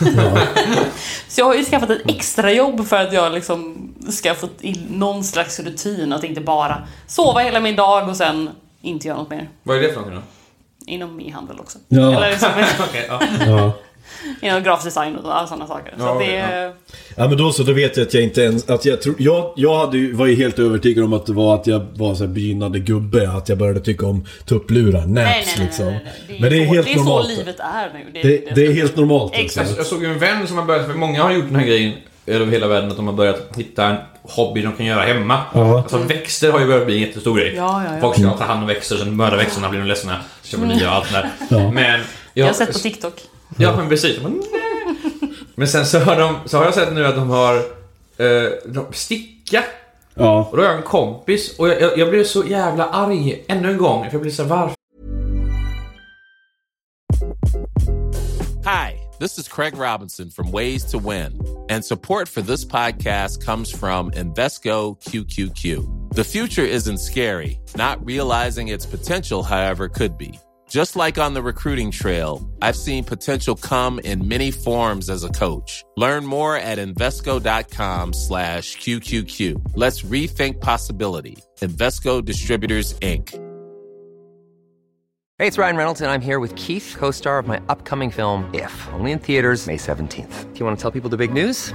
Så jag har ju skaffat ett extra jobb för att jag liksom ska få in någon slags rutin att inte bara sova hela min dag och sen inte göra något mer. Vad är det för någonting då? Inom e-handel också. Ja. Eller liksom, Okej, ja. Ja. inom grafisk design och alla sådana saker. Så Ja, att det är... Ja men då så, då vet jag att jag inte ens... Att jag, tror, jag, jag hade, var ju helt övertygad om att det var att jag var så här begynnande gubbe. Att jag började tycka om tupplurar, naps Nej, nej, nej, liksom. nej. Men det är så, helt det är normalt. så livet är nu. Det, Det, det är helt normalt Exakt. alltså. Jag såg ju en vän som har börjat, för många har gjort den här grejen över hela världen, att de har börjat hitta en hobby de kan göra hemma. Ja. Alltså växter har ju börjat bli en jättestor grej. Ja, ja, ja. Folk ska ta hand om växter, sen mörda växterna, blir de ledsna, så köper nya och allt det där. Ja. Men... Jag har sett på TikTok. Ja, men precis. Men, men sen så har, de, så har jag sett nu att de har eh, de sticka. Ja. Och då har jag en kompis och jag, jag, jag blev så jävla arg ännu en gång. För jag blev så varför? Hi, this is Craig Robinson from Ways to Win, and support for this podcast comes from Invesco QQQ. The future isn't scary, not realizing its potential, however, could be. Just like on the recruiting trail, I've seen potential come in many forms as a coach. Learn more at Invesco.com slash QQQ. Let's rethink possibility. Investco Distributors, Inc. Hey, it's Ryan Reynolds, and I'm here with Keith, co star of my upcoming film, If, only in theaters, May 17th. Do you want to tell people the big news?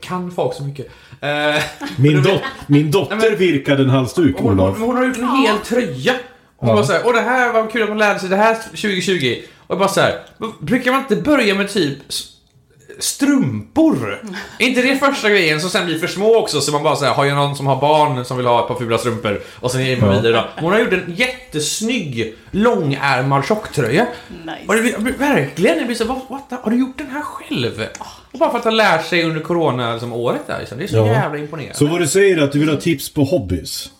Kan folk så mycket? Eh, Min, dot, min dotter Nej, men- virkade en halsduk, hon, hon, Olof. hon har gjort en hel tröja. Och hon bara såhär, åh det här var kul att man lärde sig det här 2020. Och bara såhär, brukar man inte börja med typ strumpor? Är inte det första grejen som sen blir för små också? Så man bara såhär, har jag någon som har barn som vill ha ett par fula strumpor? Och sen ger man vidare då. Hon har gjort en jättesnygg långärmad tjocktröja. Nice. Och det blir, verkligen, det blir så, what, what the, har du gjort den här själv? Och bara för att ha lärt sig under corona liksom, året där liksom. Det är så Ja. jävla imponerande. Så vad du säger är att du vill ha tips på hobbys?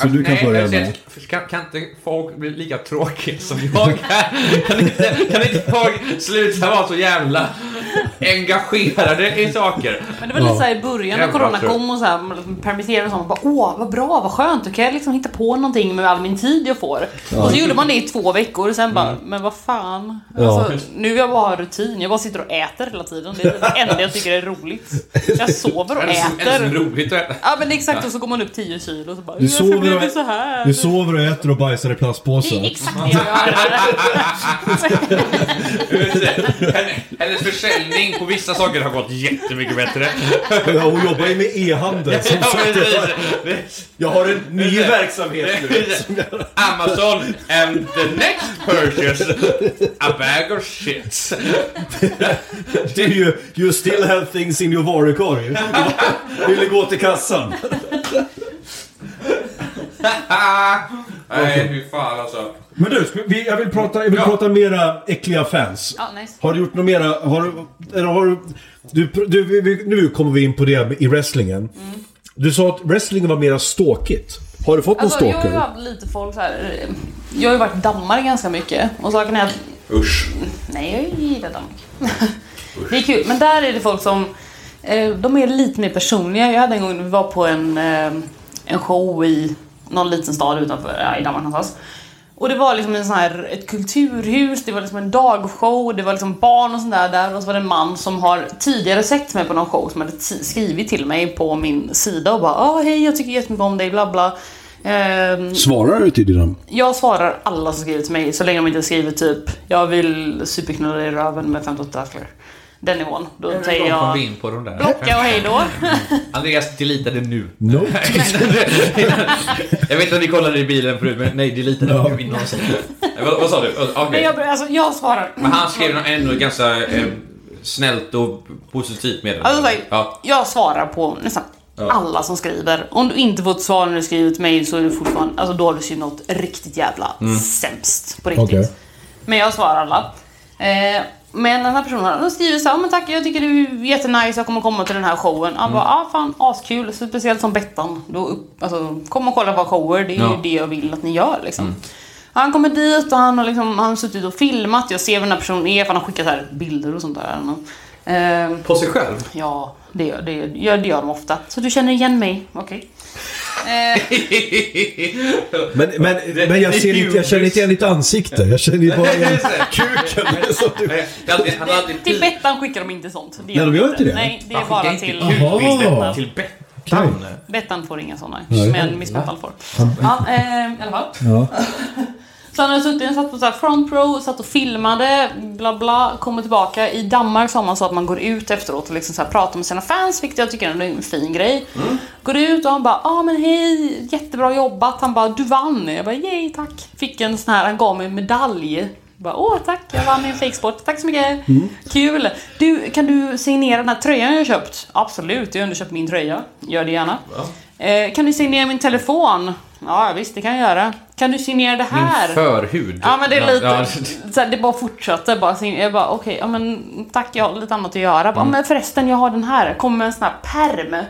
Som du kan Nej, börja med? Kan, kan inte folk bli lika tråkiga som jag är? Kan inte, kan inte folk sluta vara så jävla engagerade i saker? Men det var lite såhär i början när corona kom och så här, liksom permitterade och sånt. Bara, Åh, vad bra, vad skönt. Då kan jag liksom hitta på någonting med all min tid jag får. Och så gjorde man det i två veckor och sen bara, men vad fan. Ja. Alltså, nu vill jag bara rutin. Jag bara sitter och äter hela tiden. Det är det enda jag tycker är roligt. Jag sover och Är det som- är det är äter. roligt att äta? Ja men exakt, och så går man upp 10 kilo och så bara, Du sover, och, så här? du sover och äter och bajsar i Det är exakt det jag gör. Hennes försäljning på vissa saker har gått jättemycket bättre. Ja, hon jobbar ju med e-handel. Som sagt, jag har en ny verksamhet nu. Amazon and the next purchase a bag of shit. You, you still have things in your varukorg. Vill du gå till kassan? Nej, fy fan alltså. Men du, vi, jag vill prata, jag vill Ja. prata mera äckliga fans. Ja, nice. Har du gjort något mera? Har, du- eller har du, du, du, vi- nu kommer vi in på det i wrestlingen. Mm. Du sa att wrestlingen var mera ståkigt. Har du fått någon Alltså, jag har stalker? ju haft lite folk så här. Jag har ju varit i Danmark ganska mycket. Och saken är att Usch. Nej, jag gillar Danmark. det är kul, men där är det folk som eh, de är lite mer personliga. Jag hade en gång, vi var på en, eh, en show i någon liten stad utanför, ja, i Danmark någonstans. Och det var liksom en sån här, ett kulturhus, det var liksom en dagshow, det var liksom barn och sånt där där. Och så var det en man som har tidigare sett mig på någon show som hade skrivit till mig på min sida och bara ah, hej jag tycker jättemycket om dig, bla bla. Ehm, Svarar du till dina? jag svarar alla som skriver till mig så länge de inte skriver typ Jag vill superknulla dig i röven med 58 tacklar. Den nivån. Då Hur säger jag vi in på de där? blocka och hej då. Andreas, delita det nu. No. jag vet inte om ni kollade i bilen förut, men nej, delita det nu innan. Vad, vad sa du? Okej. Men jag, alltså, jag svarar. Men han skrev ändå ganska eh, snällt och positivt med Alltså, så här, Ja. Jag svarar på nästan alla som skriver. Om du inte får ett svar när du skriver ett mail så är du fortfarande, alltså då har du skrivit något riktigt jävla sämst på riktigt. Okej. Men jag svarar alla. Eh, men den här personen han skriver så här, men tack jag tycker du är jättenice, jag kommer komma till den här showen. Han bara, ah fan askul, så speciellt som Bettan. Då alltså, kom och kolla på shower, det är Ja. ju det jag vill att ni gör liksom. Han kommer dit och han har, liksom, han har suttit och filmat, jag ser vem den här personen är för han har skickat här bilder och sånt där. Eh, På sig själv? Ja, det gör, det, gör, det gör de ofta. Så du känner igen mig? Okej. Eh, Men, men, men jag, ser inte, jag känner inte igen ditt ansikte. Jag känner ju bara igen kuken. till Bettan skickar de inte sånt. Det Nej, de gör inte det? Nej, det är bara till... Jaha. till Bettan. Bettan får inga såna. Men Miss Bettan får. Ja, eh, i alla fall. Ja. Så han hade suttit, satt på så front row, satt och filmade, bla bla, kommer tillbaka. I Danmark så har man så att man går ut efteråt och liksom så pratar med sina fans, vilket jag tycker är en fin grej. Går ut och han bara, ja ah, men hej, jättebra jobbat. Han bara, du vann. Jag bara, yay, tack. Fick en sån här, han gav mig en medalj. Bara, åh tack, jag vann en fejksport. Tack så mycket. Kul. Du, kan du signera den här tröjan jag köpt? Absolut, jag har underköpt min tröja. Gör det gärna. Eh, kan du signera min telefon? Ja, visst, det kan jag göra. Kan du signera det här? Min förhud. Ja men det är lite, Ja, så här, det bara fortsatte bara. Så jag bara okej, ja men tack jag har lite annat att göra. Bara, men förresten jag har den här. Kommer med en sån här perm.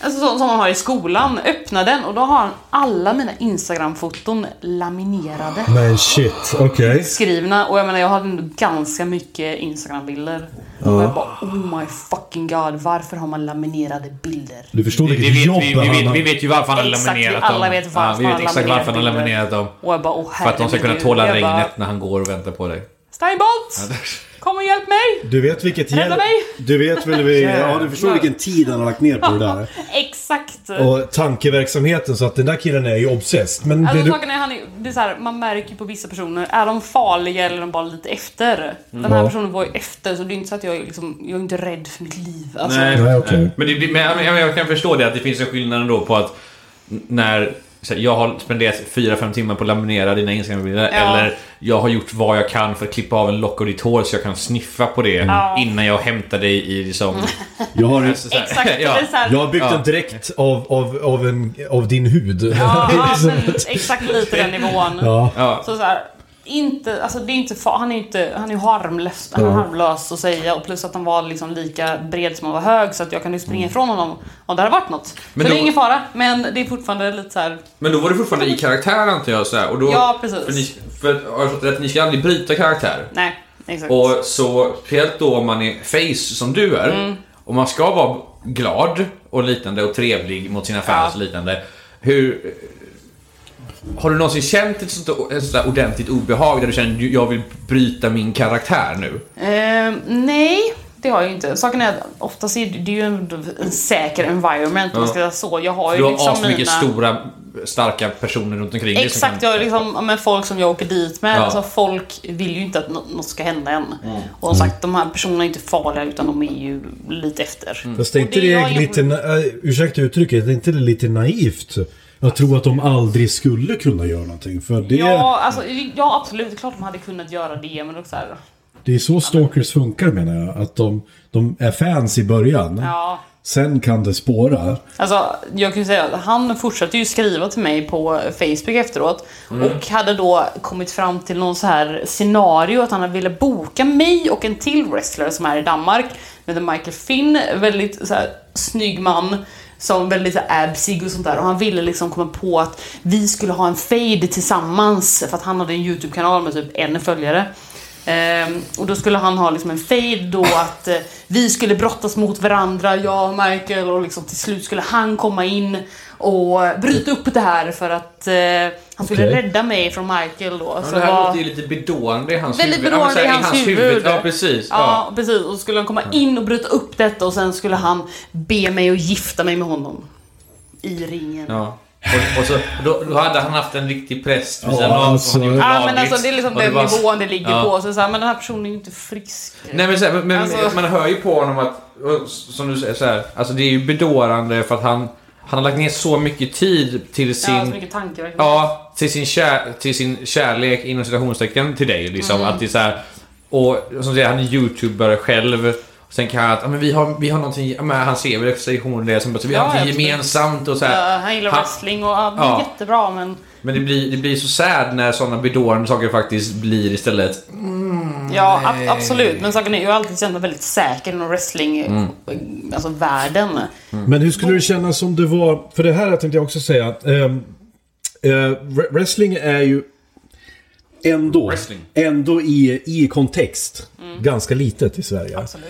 Alltså så, som man har i skolan. Öppna den och då har han alla mina Instagram-foton laminerade. Men shit, okej. Skrivna och jag menar jag hade ändå ganska mycket Instagram-bilder. Och jag bara oh my fucking god varför har man laminerade bilder? Du förstår Vi, vilket vi, jobb vet, vi, vi, han vet, vi vet ju varför han har Exakt, vi laminerat alla dem. vet varför ja, vi vet exakt varför han har laminerat dem. Och jag bara åh För att de ska kunna tåla regnet bara, när han går och väntar på dig. Steinbolt! Kom och hjälp mig! Du vet vilket Rädda mig! Du vet väl vi, ja du förstår vilken tid han har lagt ner på det där. Exakt! Och tankeverksamheten så att den där killen är ju obsessed. Men Alltså du... saken är, han är, det är så här, man märker på vissa personer, är de farliga eller är de bara lite efter? Den här Ja. personen var ju efter så det är inte så att jag är liksom, jag är inte rädd för mitt liv. Alltså, Nej, Nej, okej. Men, det, men jag, kan förstå det att det finns en skillnad ändå på att när jag har spenderat 4-5 timmar på att laminera dina Instagram-bilder Ja. eller jag har gjort vad jag kan för att klippa av en lock av ditt hår så jag kan sniffa på det Ja. innan jag hämtar dig i liksom... Jag har, Alltså, så Exakt, ja. jag har byggt Ja. en dräkt av, av, av, en, av din hud. ja, men exakt lite den nivån. Ja. Ja. Så så här, inte, alltså det är inte far, han är inte, han är ju harmlös, han är harmlös att säga och plus att han var liksom lika bred som han var hög så att jag kan ju springa ifrån honom om det hade varit något. Men så då- det är ingen fara, men det är fortfarande lite så här. Men då var du fortfarande i karaktär antar jag. Så här, och då, Ja, precis. För, ni, för har jag förstått rätt, ni ska aldrig bryta karaktär. nej, exakt. Och så, speciellt då om man är face som du är. Mm. Och man ska vara glad och liknande och trevlig mot sina fans Ja. och liknande. Hur... Har du någonsin känt ett sånt, ett sånt där ordentligt obehag där du känner att jag vill bryta min karaktär nu? Ehm, nej, det har jag ju inte. Saken är att oftast är det, ju en, en säker environment om man ska säga så. Jag har ju Du har liksom mina... stora, starka personer runt omkring dig Exakt, kan- jag har liksom, men folk som jag åker dit med. Ja. Alltså, folk vill ju inte att nå- något ska hända än. Mm. Och som sagt, de här personerna är inte farliga utan de är ju lite efter. Mm. Fast är inte det det jag lite, na- äh, ursäkta uttrycket, är inte det lite naivt? Jag tror att de aldrig skulle kunna göra någonting. För det, Ja, alltså, ja, absolut. Det är klart de hade kunnat göra det, men också så här, det är så stalkers funkar menar jag. Att de, de är fans i början. ja. Sen kan det spåra. Alltså, jag kan ju säga att han fortsatte ju skriva till mig på Facebook efteråt. Mm. Och hade då kommit fram till någon så här scenario att han ville boka mig och en till wrestler som är i Danmark. Med Michael Finn, väldigt så här, snygg man. Som väldigt så absig och sånt där. Och han ville liksom komma på att vi skulle ha en fade tillsammans. För att han hade en YouTube-kanal med typ en följare. Ehm, och då skulle han ha liksom en fade då att eh, vi skulle brottas mot varandra, jag och Michael och liksom till slut skulle han komma in och bryta upp det här för att eh, han skulle Okej. rädda mig från Michael då. Ja, Så det här var- låter ju lite bedående i hans Väldigt huvud. Ja, men så bedående här, i hans huvud. Ja, precis. Ja, precis. Och så skulle han komma in och bryta upp detta och sen skulle han be mig att gifta mig med honom. I ringen. Ja. Och, och så, då, då hade han haft en riktig präst vid Ja, sidan om alltså- Ja men alltså det är liksom den var- nivån det ligger Ja. på. Så, så här, men den här personen är ju inte frisk. Nej men, så här, men, men Alltså- man hör ju på honom att, som du säger så här, alltså det är ju bedårande för att han, han har lagt ner så mycket tid till sin... Ja, så mycket tankar. Ja, till sin, kär, till sin kärlek inom citationstecken till dig liksom. Mm. Att det är så här, och som säger, han är youtuber själv. Sen kan han att, men vi har, vi har någonting, men han ser väl extraditionen det som, så vi har Ja, någonting gemensamt och så här. Ja, han gillar Han- wrestling och ja, det är Ja. jättebra men... Men det blir, det blir så sad när sådana bedårande saker faktiskt blir istället. Ja, ab- absolut. Men saken är, jag har alltid känt mig väldigt säker inom wrestling, Mm. alltså världen. Men hur skulle det kännas om det var... För det här tänkte jag också säga. att, eh, wre- wrestling är ju ändå, Wrestling. ändå i, i kontext ganska litet i Sverige. Absolut.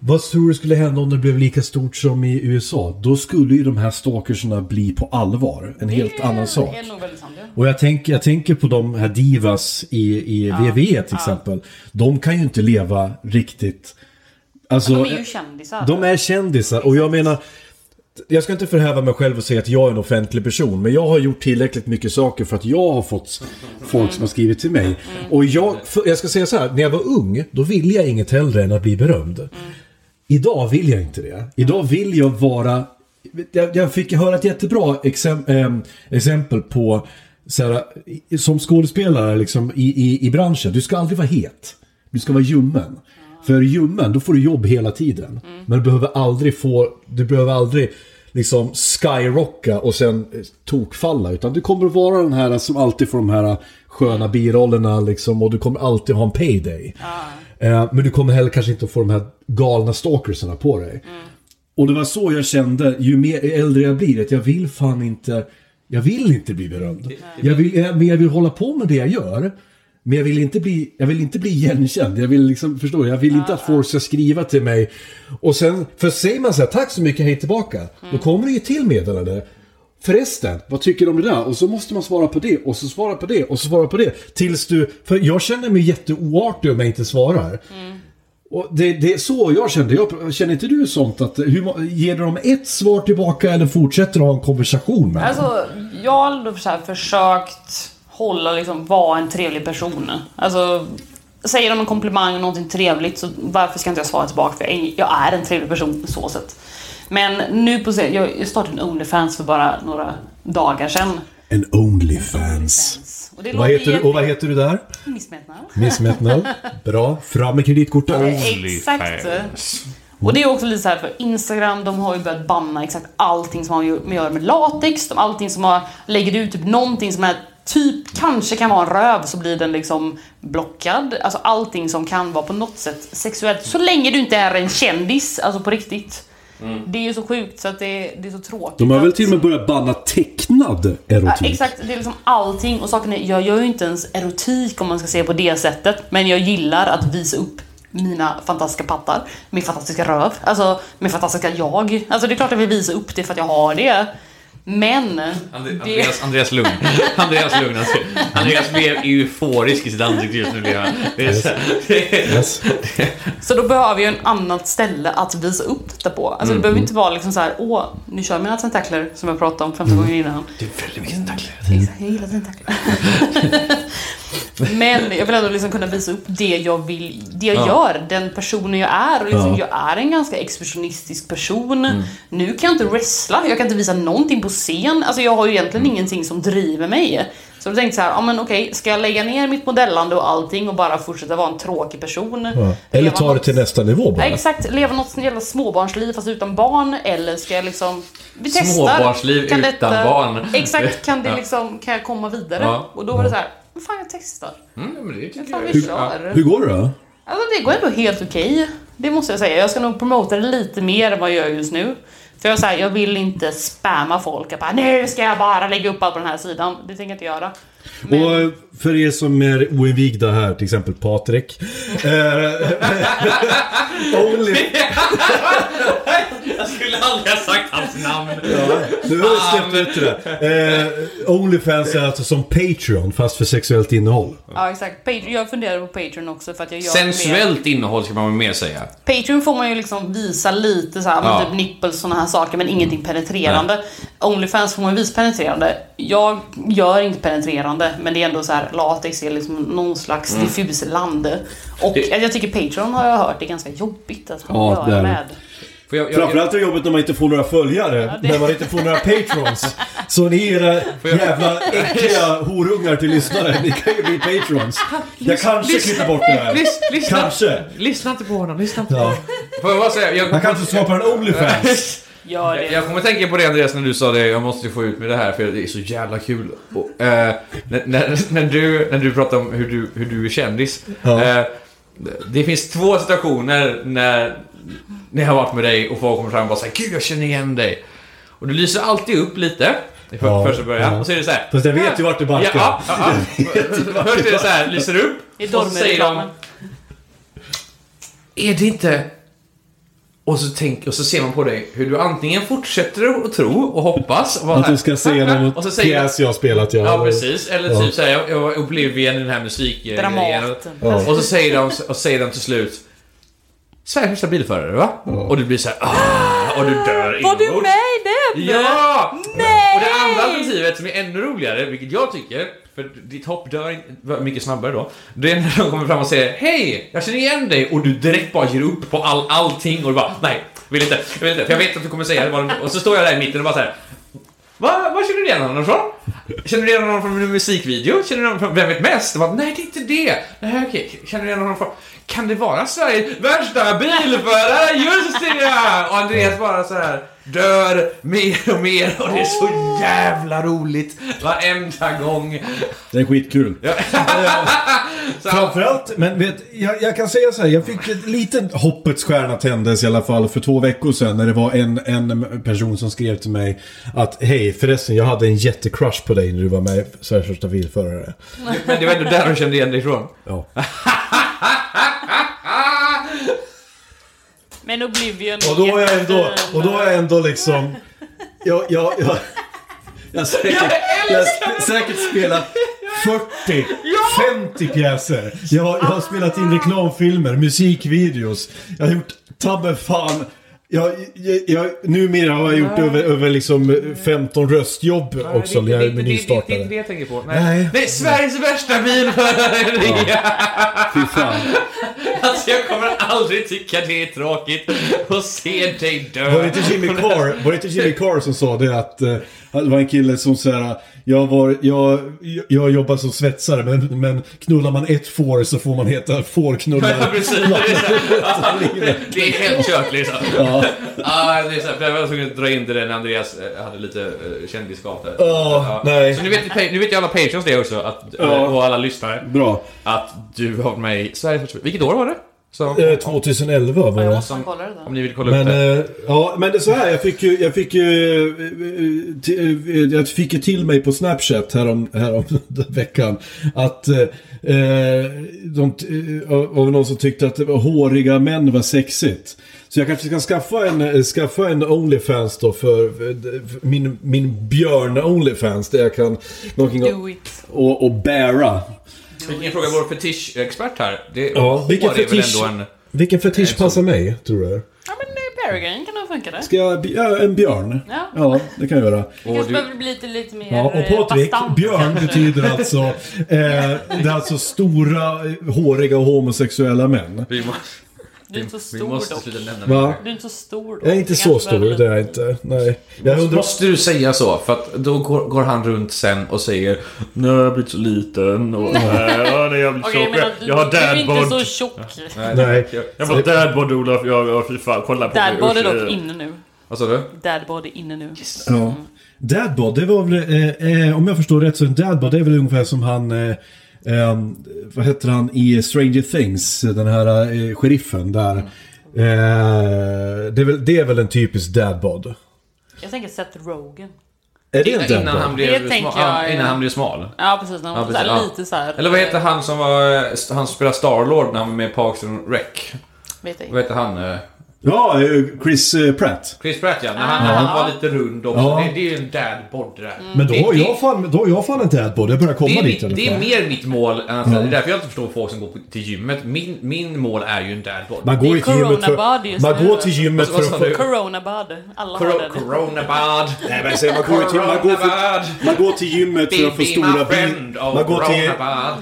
Vad tror du skulle hända om det blev lika stort som i USA? Då skulle ju de här stalkersna bli på allvar. En helt annan sak. Det är nog väldigt sant. ja. Och jag, tänk, jag tänker på de här divas i, i WWE till exempel. De kan ju inte leva riktigt... Alltså, De är ju kändisar. de är kändisar och jag menar... Jag ska inte förhäva mig själv och säga att jag är en offentlig person. Men jag har gjort tillräckligt mycket saker för att jag har fått folk som har skrivit till mig. Och jag, jag ska säga så här, när jag var ung, då ville jag inget hellre än att bli berömd. Idag vill jag inte det. Idag vill jag vara... Jag, jag fick höra ett jättebra exem, ehm, exempel på så här, som skådespelare liksom, i, i, i branschen. Du ska aldrig vara het. Du ska vara ljummen. För ljummen, då får du jobb hela tiden. Men du behöver aldrig få... Du behöver aldrig liksom skyrocka och sen eh, tokfalla. Utan du kommer att vara den här som alltid får de här sköna birollerna liksom. Och du kommer alltid ha en payday. Eh, men du kommer heller kanske inte att få de här galna stalkersarna på dig. Och det var så jag kände, ju mer äldre jag blir, att jag vill fan inte... Jag vill inte bli berömd. Jag vill, jag, men jag vill hålla på med det jag gör. Men jag vill inte bli, jag vill inte bli igenkänd. Jag vill liksom, förstår du? Jag vill inte att folk ska skriva till mig. Och sen, för säger man så här, tack så mycket, hej tillbaka. Då kommer det ju till meddelande. Förresten, vad tycker du om det där? Och så måste man svara på det, och så svara på det, och så svara på det. Tills du... För jag känner mig jätteoartig om jag inte svarar. Och det, det är så jag kände. Jag, känner inte du sånt? Att, hur, ger du dem ett svar tillbaka eller fortsätter du ha en konversation med dem? Alltså, jag har ändå försökt hålla liksom, vara en trevlig person. Alltså, säger de en komplimang och någonting trevligt så varför ska inte jag svara tillbaka? För jag är en trevlig person på så sätt. Men nu på se- jag startade en Onlyfans för bara några dagar sedan. En Onlyfans. Och Vad heter, du, och vad heter du där? Missmätnad. Miss Metnal. Bra. Fram med kreditkortet. Exakt. Och det är också lite så här för Instagram, de har ju börjat banna exakt allting som har att göra med latex. Allting som har, lägger ut typ någonting som är typ, kanske kan vara en röv så blir den liksom blockad. Alltså allting som kan vara på något sätt sexuellt. Så länge du inte är en kändis, alltså på riktigt. Det är ju så sjukt så att det, det är så tråkigt. De har väl att- till och med börjat banna tecknad Ja, erotik. exakt, det är liksom allting. Och saken är, jag gör ju inte ens erotik om man ska säga på det sättet. Men jag gillar att visa upp mina fantastiska pattar, min fantastiska röv, alltså min fantastiska jag. Alltså det är klart jag vill visa upp det för att jag har det. Men... Andre, det, Andreas, Andreas lugn. Andreas lugn. Alltså, Andreas blev euforisk i sitt ansikte just nu. Det är, så- Yes. så då behöver jag en annat ställe att visa upp detta på. Alltså det behöver inte vara liksom så här, åh, nu kör jag mina tentakler som jag pratade om 15 gånger innan. det är väldigt mycket tentakler. Exakt, jag gillar tentakler. Men jag vill ändå liksom kunna visa upp det jag vill, det jag Ja. gör, den personen jag är. Och liksom, Ja. Jag är en ganska expressionistisk person. Nu kan jag inte wrestla, jag kan inte visa någonting på scen. Alltså jag har ju egentligen ingenting som driver mig. Så då tänkte jag så här, ja men okej, ska jag lägga ner mitt modellande och allting och bara fortsätta vara en tråkig person? Ja. Eller ta det något- till nästa nivå Ja, bara. exakt, leva något jävla småbarnsliv fast utan barn eller ska jag liksom... Vi testar. Småbarnsliv utan barn. Exakt, kan det Ja. liksom, kan jag komma vidare? Ja. Och då var det så här, vad fan jag testar. Mm, men det tycker Fan jag vi är- ja. kör. Hur går det då? Alltså det går ändå helt okej. Det måste jag säga. Jag ska nog promota det lite mer än vad jag gör just nu. För jag, så här, jag vill inte spamma folk. Jag bara, nu ska jag bara lägga upp allt på den här sidan. Det tänker jag inte göra. Men- Och eh, för er som är oinvigda här, till exempel Patrik. Eh, Only... skulle aldrig ha sagt hans namn. Ja, nu har vi släppt ut det. Eh, Onlyfans är alltså som Patreon fast för sexuellt innehåll. Ja, exakt. Patreon, jag funderar på Patreon också för att jag gör mer... Sensuellt innehåll ska man väl mer säga. Patreon får man ju liksom visa lite så här, Ja. typ nipples såna här saker men ingenting penetrerande. Onlyfans får man visa penetrerande. Jag gör inte penetrerande men det är ändå så här latex är liksom någon slags Mm. diffus land. Och Det- jag tycker Patreon har jag hört är ganska jobbigt att ha Ja, göra det. med. För jag, jag, Framförallt är det jobbigt när man inte får några följare. det- När man inte får några patrons. Så ni era jävla äckliga horungar till lyssnare, ni kan ju bli patrons. Jag kanske klipper bort det här. Lys, lyssna, Kanske. lyssna inte på honom, lyssna inte på Ja. honom. Får jag bara säga, jag, Man kanske skapar en Onlyfans. Gör det. Jag, jag kommer tänka på det Andreas när du sa det, jag måste få ut med det här för det är så jävla kul. Och, eh, när, när, när, du, när du pratar om hur du, hur du är kändis. Ja. Eh, det finns två situationer när, när jag har varit med dig och folk kommer fram och bara säger Gud jag känner igen dig. Och du lyser alltid upp lite. I för, Ja, första början. ja. Och så är det så här. Fast jag vet ju vart det Ja, barkar. ja, ja, ja. Först är det så här, lyser upp. Är och så säger de. Är det inte... Och så, tänk, och så ser man på dig hur du antingen fortsätter att tro och hoppas. Och Att så här, du ska säga någon och så säger pjäs jag har spelat, ja. Ja, precis. Eller Ja. typ såhär, jag, jag var Oblivion i den här musikgrejen. Dramaten. Ja. Och så säger de, och säger de till slut Sveriges första bilförare, va? Och du blir såhär, ah, och du dör Var du inombords. med i den? Ja! Nej! Och det andra alternativet som är ännu roligare, vilket jag tycker, för ditt hopp dör in- mycket snabbare då. Det är när de kommer fram och säger Hej! Jag känner igen dig och du direkt bara ger upp på all, allting och du bara Nej, vill inte, jag vill inte. För jag vet att du kommer säga det. Och så står jag där i mitten och bara såhär Va, vad känner du igen honom från? Känner du igen honom från en musikvideo? Känner du igen honom från Vem vet mest? Bara, Nej, det är inte det. Nej, okej. Känner du igen honom från... Kan det vara Sveriges värsta bilförare? Just det! Och Andreas bara så här dör mer och mer och det är så jävla roligt varenda gång. Det är skitkul. Så, Framförallt, men vet, jag, jag kan säga så här, jag fick ett litet hoppets stjärna tändes i alla fall för två veckor sedan när det var en, en person som skrev till mig att hej förresten jag hade en jättecrush på dig när du var med i Sveriges första bilförare. men det var ändå där du kände igen dig ifrån. Ja. Men Oblivion Och då har jag ändå, och då har jag ändå liksom, jag, jag, jag, jag har säkert, jag har säkert spelat 40, 50 pjäser. Jag, jag har spelat in reklamfilmer, musikvideos. Jag har gjort ta mig fan. Jag, jag, jag, numera har jag gjort över, över liksom 15 röstjobb också när jag är det, det, är inte det jag tänker på. Nej. Nej. Nej, Sveriges värsta bilförare! Fy fan. Alltså jag kommer aldrig tycka det är tråkigt att se dig dö. Var det inte Jimmy Carr, var det inte Jimmy Carr som sa det att eh, det var en kille som sa jag, var, jag, jag jobbar som svetsare men, men knullar man ett får så får man heta fårknullare. Ja, precis. Det är, så, här, det är helt kört liksom. Ja. det är så här, jag var tvungen att dra in det där när Andreas eh, hade lite uh, kändisskap där. Ja, nej. Så nu vet, nu vet ju alla Patreons det också, att, Ja. och alla lyssnare, Bra. att du har varit med i Sveriges första... Vilket år var det? Så, Eh, 2011 var Jag det. måste kolla det om ni vill kolla Men, upp det. eh, ja, men det är så här, jag fick ju, jag fick ju, eh, till, eh, jag fick ju till mig på Snapchat härom, härom veckan att eh, eh, de, eh, av någon som tyckte att det var håriga män var sexigt. Så jag kanske ska skaffa en, eh, skaffa en Onlyfans då för, för min, min björn Onlyfans där jag kan någonting Do it. och, och bära. Vi kan fråga vår fetischexpert här. Det, Ja, vilken fetisch, ändå en... vilken fetisch passar mig, tror du? Ja men eh, Peregrine kan nog funka det. Ska jag, ja, en björn? Ja. Ja, det kan jag göra. Det kanske behöver bli lite, lite mer Ja, och eh, Patrik, bastant, björn kanske. betyder alltså, eh, det är alltså stora, eh, håriga och homosexuella män. Du är inte så vi stor måste dock. sluta nämna det. Va? Du är inte så stor dock. Jag är inte så stor, det är jag inte. Nej. Jag undrar... Måste du säga så? För att då går, går han runt sen och säger Nu har jag blivit så liten och... Nej, ja, nej, jag blir Okej, men du, Jag har du är inte så tjock. Nej. Jag var dadbod Olof, jag, jag fy fan, kolla på Dadbod är dock inne nu. Vad sa du? Dadbod är inne nu. Ja. Dadbod, det var väl, eh, eh, om jag förstår rätt så en dadbod det är väl ungefär som han, eh, eh, vad heter han i Stranger Things, den här eh, sheriffen där. Eh, det, är väl, det är väl en typisk dadbod. Jag tänker Seth Rogen. Är det en Innan han dadbod? blev, Det smal, tänker jag, ja, innan han blev smal. Ja precis, när Ja, var precis, ja. lite såhär... Eller vad heter han som var... Han spelar Starlord när han var med i Parks and Rec? Vet jag Vad heter han? eh, Ja, eh, Chris eh, Pratt. Chris Pratt ja, när han, när han var lite rund också. Ja. Det, det är ju en dad bod det där. Men då har det- jag fan, då har jag fan ätit på det. Jag börjar komma det dit det är mer mitt mål än att Det är därför jag inte förstår folk som går till gymmet. Min, min mål är ju en dad bod. Man går ju till gymmet för, man går till gymmet för att få... du? Corona-bad. Alla har Cor- det. Coronabad. Nej men säg, man går till, man går, för, man går till gymmet för att få stora man, går till,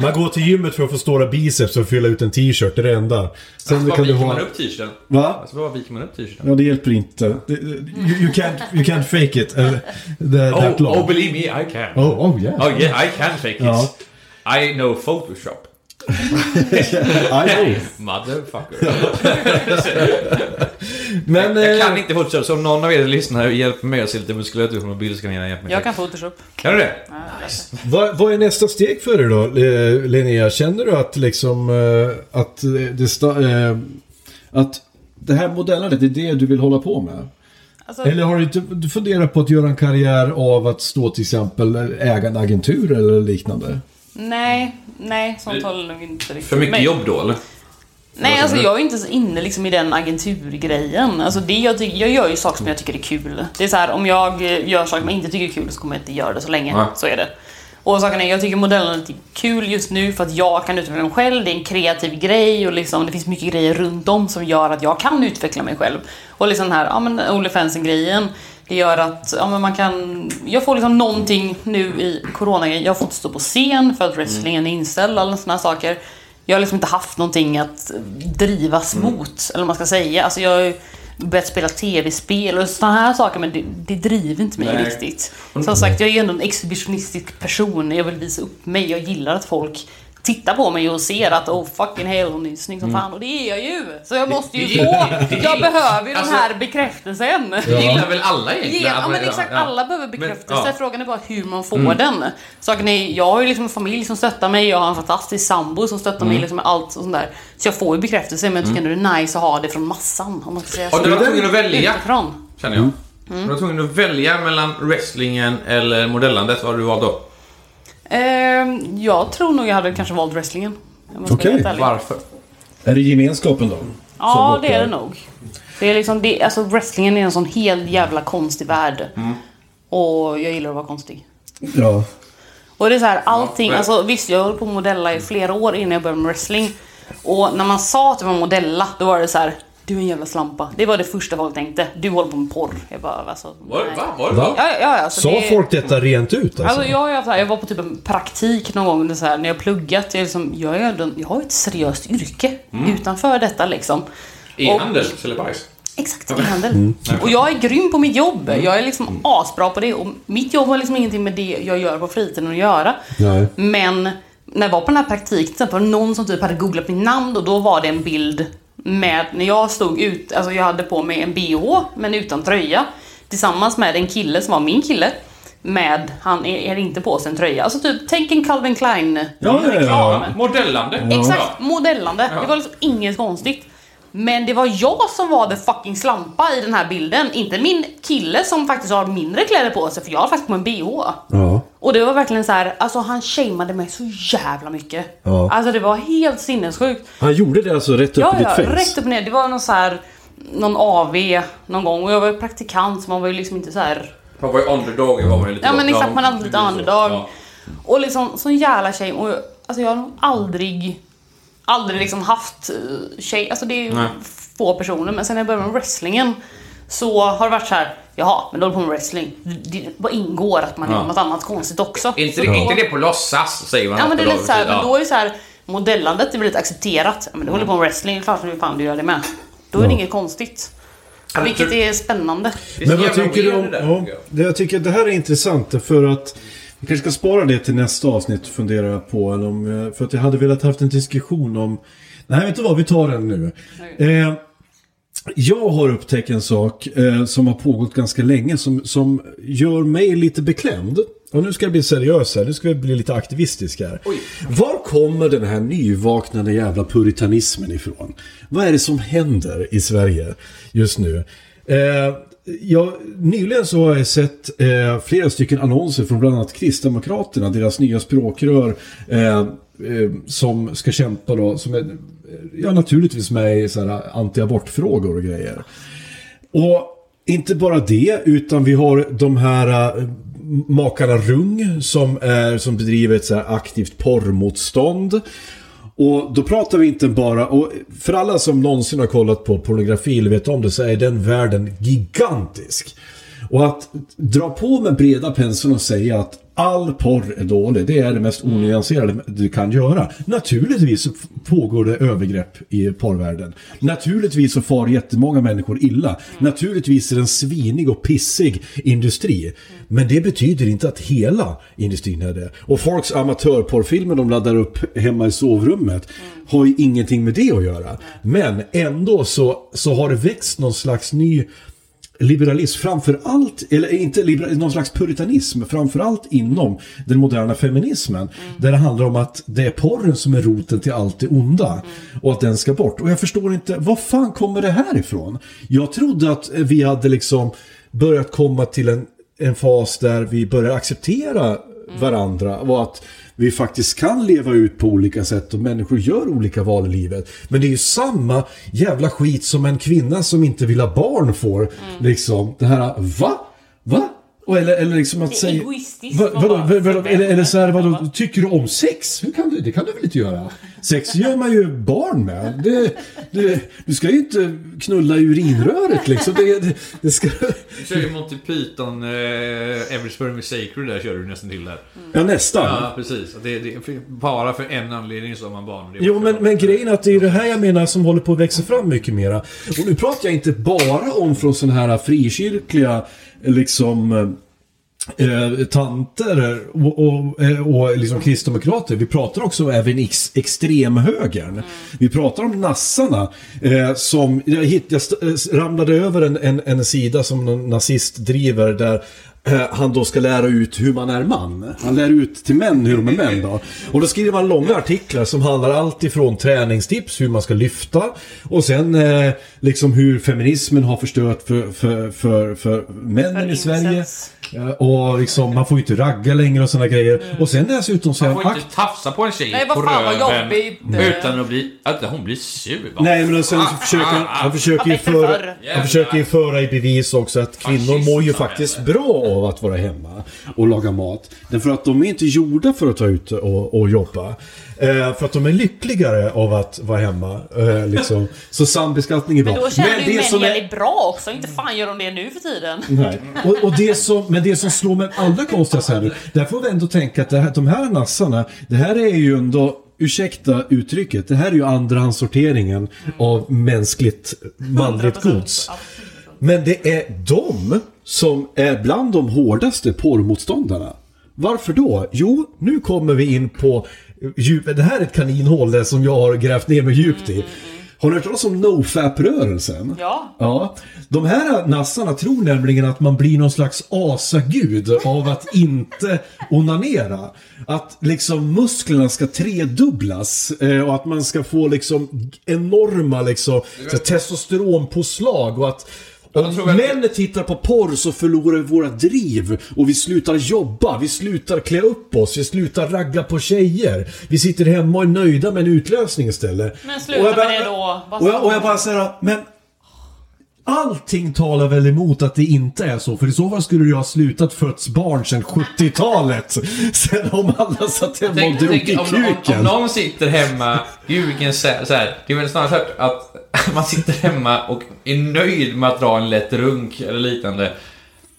man går till gymmet för att få stora biceps och fylla ut en t-shirt. Det är det enda. Sen kan du ha... man upp t-shirten? Va? Var viker man upp t-shirten? Ja, det hjälper inte. Det- You, you, can't, you can't fake it. Uh, that, that Oh, long. oh, believe me, I can. Oh, oh yeah. Oh yeah, I can fake it. Ja. I know Photoshop. I know. Motherfucker. Men... Jag eh, kan inte Photoshop, så om någon av er lyssnar hjälper mig att se lite muskulöt ut på mobilen så kan ni gärna hjälpa mig. Jag kan Photoshop. Kan du det? Vad, vad är nästa steg för dig då, eh, Linnea? Känner du att liksom eh, att det sta- att det här modellandet är det du vill hålla på med? Alltså, Eller har du inte funderat på att göra en karriär av att stå till exempel äga en agentur eller liknande? nej, nej, sånt håller nog inte riktigt För mycket jobb då eller? Nej, alltså jag är inte så inne liksom i den agenturgrejen. Alltså det jag, tycker, jag gör ju saker som jag tycker är kul. Det är så här, om jag eh, gör saker som jag inte tycker är kul så kommer jag inte göra det så länge. Nej. Så är det. Och saken är, jag tycker modellandet är kul just nu för att jag kan utveckla mig själv. Det är en kreativ grej och liksom, det finns mycket grejer runt om som gör att jag kan utveckla mig själv. Och liksom den här, ja men Onlyfansen-grejen. Det gör att ja, men man kan... Jag får liksom någonting nu i corona Jag har fått stå på scen för att wrestlingen är inställd och alla såna här saker. Jag har liksom inte haft någonting att drivas mot, eller vad man ska säga. Alltså jag börjat spela tv-spel och såna här saker, men det, det driver inte mig Nej. riktigt. Som sagt, jag är ändå en exhibitionistisk person. Jag vill visa upp mig. Jag gillar att folk tittar på mig och ser att oh fucking hell, hon är snygg som fan. Och det är jag ju! Så jag måste ju få... Jag behöver ju alltså- den här bekräftelsen. Det gillar väl alla egentligen? Ja, men man- exakt. Alla behöver Men, bekräftelse. ja. Frågan är bara hur man får den. Saken är, jag har ju liksom en familj som stöttar mig. Jag har en fantastisk sambo som stöttar Mm. mig liksom med allt och sånt där. Så jag får ju bekräftelse, men jag tycker ändå det är nice att ha det från massan. Om man ska säga Har så. du varit tvungen att välja? Utifrån. Känner jag. Du var tvungen att välja mellan wrestlingen eller modellandet. Vad har du valt då? Ehm, jag tror nog jag hade kanske valt wrestlingen. jag Okej. ärlig. Varför? Är det gemenskapen då? Ja, det är det nog. Det är liksom, det, alltså wrestlingen är en sån helt jävla konstig värld. Mm. Och jag gillar att vara konstig. Ja. Och det är så här, allting, men- alltså visst jag höll på att modella i flera år innan jag började med wrestling. Och när man sa att det var modella, då var det så här. Du är en jävla slampa. Det var det första folk tänkte. Du håller på med porr. Jag bara, alltså, Var, va? Var det Va? så? Ja, ja, ja, alltså, Sa det... folk detta rent ut alltså? Alltså jag, jag, jag var på typ en praktik någon gång så här, när jag pluggat. Jag, liksom, jag, är, jag har ett seriöst yrke Mm. utanför detta liksom. E-handel, säljer bajs. Exakt, e-handel. Och jag är grym på mitt jobb. Jag är liksom asbra på det. Och mitt jobb har liksom ingenting med det jag gör på fritiden att göra. Nej. Men när jag var på den här praktiken var det någon som typ hade googlat mitt namn och då var det en bild med när jag stod ut, alltså jag hade på mig en bh men utan tröja. Tillsammans med en kille som var min kille. Med, han är, är inte på sig en tröja. Alltså typ, tänk en Calvin Klein Ja, ja, ja. reklam. Modellande. Exakt, modellande. Det var liksom inget konstigt. Men det var jag som var the fucking slampa i den här bilden. Inte min kille som faktiskt har mindre kläder på sig, för jag har faktiskt på mig en bh. Ja. Och det var verkligen så här, alltså han shameade mig så jävla mycket. Ja. Alltså det var helt sinnessjukt. Han gjorde det alltså rätt upp Ja, i ditt ja, face? rätt upp ner. Det var någon så här, någon AV någon gång och jag var ju praktikant så man var ju liksom inte så här. Man var ju underdog, var man ju lite Ja men exakt, man hade lite underdog. Ja. Och liksom sån jävla shame. Och jag- alltså jag har nog aldrig, aldrig liksom haft eh, tjej, alltså det är ju Nej. få personer. Men sen när jag började med wrestlingen så har det varit så här. Jaha, men du håller på med wrestling. Det bara ingår att man Ja. gör något annat konstigt också. Inte, Så då- inte det på låtsas, säger man Ja men det är lite såhär, då. men då är det såhär Modellandet är väl lite accepterat. Ja, men du håller på med wrestling, klart som fan du gör det med. Då är det inget konstigt. Vilket är spännande. Så Men vad tycker du om... Ja, jag tycker att det här är intressant för att... Vi kanske ska spara det till nästa avsnitt funderar jag på. Eller om, eh, för att jag hade velat haft en diskussion om... Nej, vet du vad? Vi tar den nu. Eh, jag har upptäckt en sak eh, som har pågått ganska länge som, som gör mig lite beklämd. Och nu ska jag bli seriös här, nu ska vi bli lite aktivistisk här. Var kommer den här nyvaknande jävla puritanismen ifrån? Vad är det som händer i Sverige just nu? Eh, ja, nyligen så har jag sett eh, flera stycken annonser från bland annat Kristdemokraterna, deras nya språkrör, eh, eh, som ska kämpa då, som är ja naturligtvis med i antiabortfrågor och grejer. Och inte bara det, utan vi har de här äh, makarna Rung som, är, som bedriver ett så här aktivt porrmotstånd. Och då pratar vi inte bara, och för alla som någonsin har kollat på pornografi eller vet om det så är den världen gigantisk. Och att dra på med breda penseln och säga att all porr är dålig, det är det mest onyanserade du kan göra. Naturligtvis så pågår det övergrepp i porrvärlden. Naturligtvis så far jättemånga människor illa. Naturligtvis är det en svinig och pissig industri. Men det betyder inte att hela industrin är det. Och folks amatörporrfilmer de laddar upp hemma i sovrummet har ju ingenting med det att göra. Men ändå så, så har det växt någon slags ny liberalism, framför allt, eller inte liberalism, någon slags puritanism, framför allt inom den moderna feminismen. Där det handlar om att det är porren som är roten till allt det onda. Och att den ska bort. Och jag förstår inte, var fan kommer det här ifrån? Jag trodde att vi hade liksom börjat komma till en, en fas där vi börjar acceptera varandra och att vi faktiskt kan leva ut på olika sätt och människor gör olika val i livet. Men det är ju samma jävla skit som en kvinna som inte vill ha barn får. Liksom, det här, va? Va? Eller, eller liksom att säga... egoistiskt Va, vadå, för eller, eller så här, vadå, tycker du om sex? Hur kan du, det kan du väl inte göra? Sex gör man ju barn med. Det, det, du ska ju inte knulla urinröret liksom. Det, det, ska... Du kör ju Monty Python, eh, is Sacred där kör du nästan till där. Ja, nästan. Ja, precis. Bara för en anledning så har man barn. Jo, men, men grejen är att det är det här jag menar som håller på att växa fram mycket mera. Och nu pratar jag inte bara om från sådana här frikyrkliga, liksom... Eh, tanter och, och, eh, och liksom kristdemokrater. Vi pratar också även ex, extremhögern. Vi pratar om nassarna. Eh, som, jag, hitt, jag eh, ramlade över en, en, en sida som någon nazist driver där han då ska lära ut hur man är man. Han lär ut till män hur de är män då. Och då skriver man långa artiklar som handlar allt ifrån träningstips, hur man ska lyfta och sen eh, liksom hur feminismen har förstört för, för, för, för männen För i Sverige. Ja, och liksom, man får ju inte ragga längre och sådana grejer. Och sen dessutom så är Man får akt- inte tafsa på en tjej Nej, vad fan, vad jobbigt. utan att bli... Att hon blir sur. va? Nej men sen så försöker han, han försöker ju föra, han försöker ju föra i bevis också att kvinnor mår ju faktiskt bra av att vara hemma och laga mat. Därför att de är inte gjorda för att ta ut och, och jobba. Eh, för att de är lyckligare av att vara hemma. Eh, liksom. Så sambeskattning är bra. Men då tjänar ju män är- bra också. Inte fan gör de det nu för tiden. Nej. Och, och det som, men det som slår mig allra konstigast här nu, där får vi ändå tänka att det här, de här nassarna, det här är ju ändå, ursäkta uttrycket, det här är ju andrahandssorteringen av mänskligt manligt 100%. gods. Men det är de som är bland de hårdaste porrmotståndarna. Varför då? Jo, nu kommer vi in på djup, det här är ett kaninhål där som jag har grävt ner mig djupt i. Har ni hört talas om NoFap-rörelsen? Ja. Ja, de här nassarna tror nämligen att man blir någon slags asagud av att inte onanera. Att liksom musklerna ska tredubblas eh, och att man ska få liksom enorma liksom testosteronpåslag och att om män tittar på porr så förlorar vi våra driv och vi slutar jobba, vi slutar klä upp oss, vi slutar ragga på tjejer. Vi sitter hemma och är nöjda med en utlösning istället. Men sluta Och jag med det då. Vad Och jag, och jag bara säger, men Allting talar väl emot att det inte är så, för i så fall skulle det ju ha slutat fötts barn sedan 70-talet. Sen om alla satt hemma och drog tänk i om, om, kuken. om någon sitter hemma, gud vilken så här, det är väl snarare så att man sitter hemma och är nöjd med att dra en lätt runk eller liknande.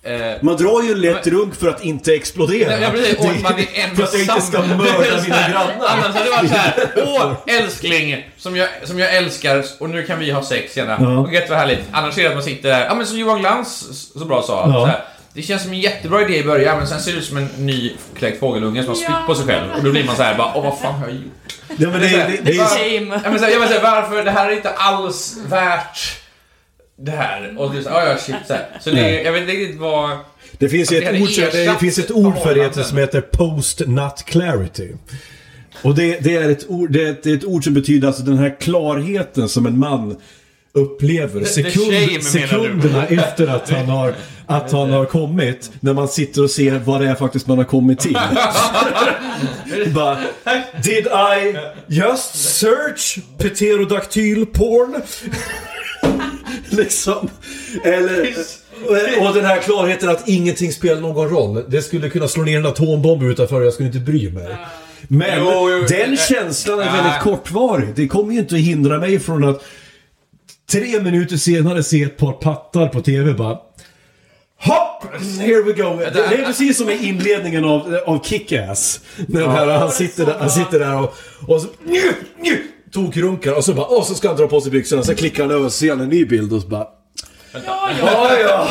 Eh, Man drar ju lätt runk för att inte explodera. Ja, precis. Och Det- man är för att jag inte ska mörda mina grannar. Annars hade det varit såhär, åh älskling, som jag, som jag älskar och nu kan vi ha sex gärna. Ja. Och gött vad härligt. Annars är det att man sitter där, ja men som Johan Glans så bra sa. Ja. Det känns som en jättebra idé i början men sen ser det ut som en ny kläckt fågelunge som har spytt på sig själv. Och då blir man så här, bara, åh vad fan har jag gjort? Ja, men det, här, det, det, är- Shame. Ja, men så här, jag vill säga, varför? Det här är inte alls värt det här. Och det är så här, ja ja shit så här. Så det jag vet inte riktigt vad... det finns det ett ord, det finns ett ord för det som heter post-nut clarity. Och det, det, är ett ord, det, är ett, det är ett ord som betyder alltså den här klarheten som en man upplever sekund, du? sekunderna efter att han, har, att han har kommit. När man sitter och ser vad det är faktiskt man har kommit till. Bara, Did I just search pterodactyl porn? liksom. Eller... Och den här klarheten att ingenting spelar någon roll. Det skulle kunna slå ner en atombomb utanför jag skulle inte bry mig. Men Jo, jo, den känslan är väldigt kortvarig. Det kommer ju inte att hindra mig från att tre minuter senare se ett par pattar på TV bara Hopp! Here we go. Det, det är precis som i inledningen av, av Kick-Ass. När här, han, sitter där, han sitter där och, och så... Nju, nju, tokrunkar och så bara... Och så ska han dra på sig byxorna. Så klickar han över och ser en ny bild och så bara... Ja, ja.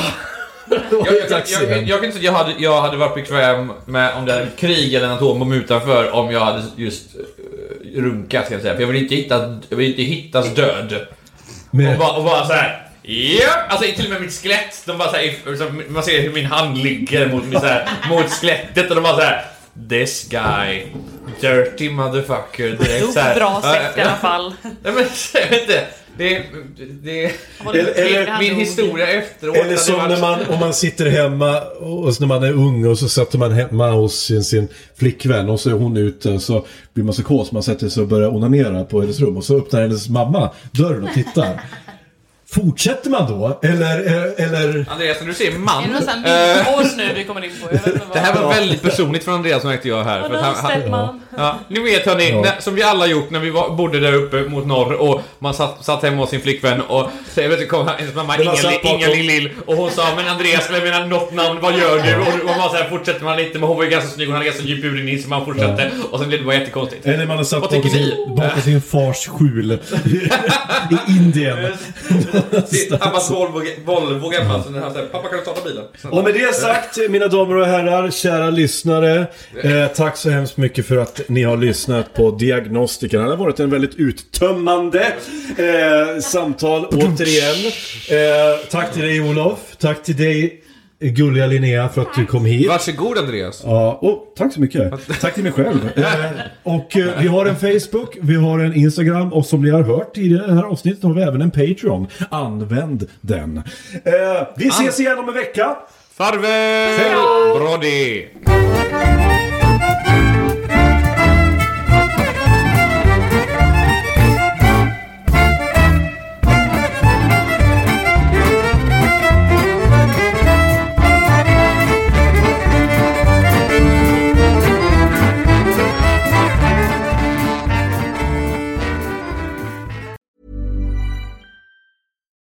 Jag, jag, jag, jag, igen. jag kan inte säga att jag hade, jag hade varit bekväm med om det hade krig eller en atombomb utanför om jag hade just uh, runkat, ska jag säga. För jag vill inte, hitta, jag vill inte hittas död. Men- Och, bara, och bara såhär... Ja! Alltså till och med mitt skelett, de bara såhär, liksom, man ser hur min hand ligger mot, min, såhär, mot skelettet och de bara såhär... This guy, dirty motherfucker. Direkt, såhär. bra sätt i alla fall. Nej men jag vet inte. Det, det, Eller- eller- min historia efteråt. Eller som varit- när man, om man sitter hemma och så när man är ung och så sätter man hemma hos sin, sin flickvän och så är hon ute så blir man psykos. Man sätter sig och börjar onanera på hennes rum och så öppnar hennes mamma dörren och tittar. Fortsätter man då? Eller, eh, eller... Andreas, när du säger man. Är det någon sån eh, här bildporr nu vi kommer in på? Jag vet inte vad. det här var väldigt personligt från Andreas märkte jag här. Vadå, För han? Ja, ni vet hörni, Ja. när, som vi alla gjort när vi var, bodde där uppe mot norr och man satt, satt hemma hos sin flickvän och så, jag vet inte, kom hennes mamma Inga, Lill och hon sa men Andreas, jag menar något namn, vad gör du? Och man så här, fortsätter man lite men hon var ju ganska snygg, hon hade ganska djup urin så man fortsatte och sen blev det bara jättekonstigt. Eller man har satt bakom sin, bakom sin fars skjul i Indien. Pappas Volvo, gammal, så den här, så här, pappa kan du starta bilen? Och med det sagt, mina damer och herrar, kära lyssnare. Eh, tack så hemskt mycket för att ni har lyssnat på Diagnostikerna. Det har varit en väldigt uttömmande eh, samtal återigen. Eh, tack till dig Olof. Tack till dig gulliga Linnea för att du kom hit. Varsågod Andreas. Ja, och tack så mycket. Tack till mig själv. Eh, och eh, vi har en Facebook, vi har en Instagram och som ni har hört i det här avsnittet har vi även en Patreon. Använd den. Eh, vi ses igen om en vecka. Farväl! Brody!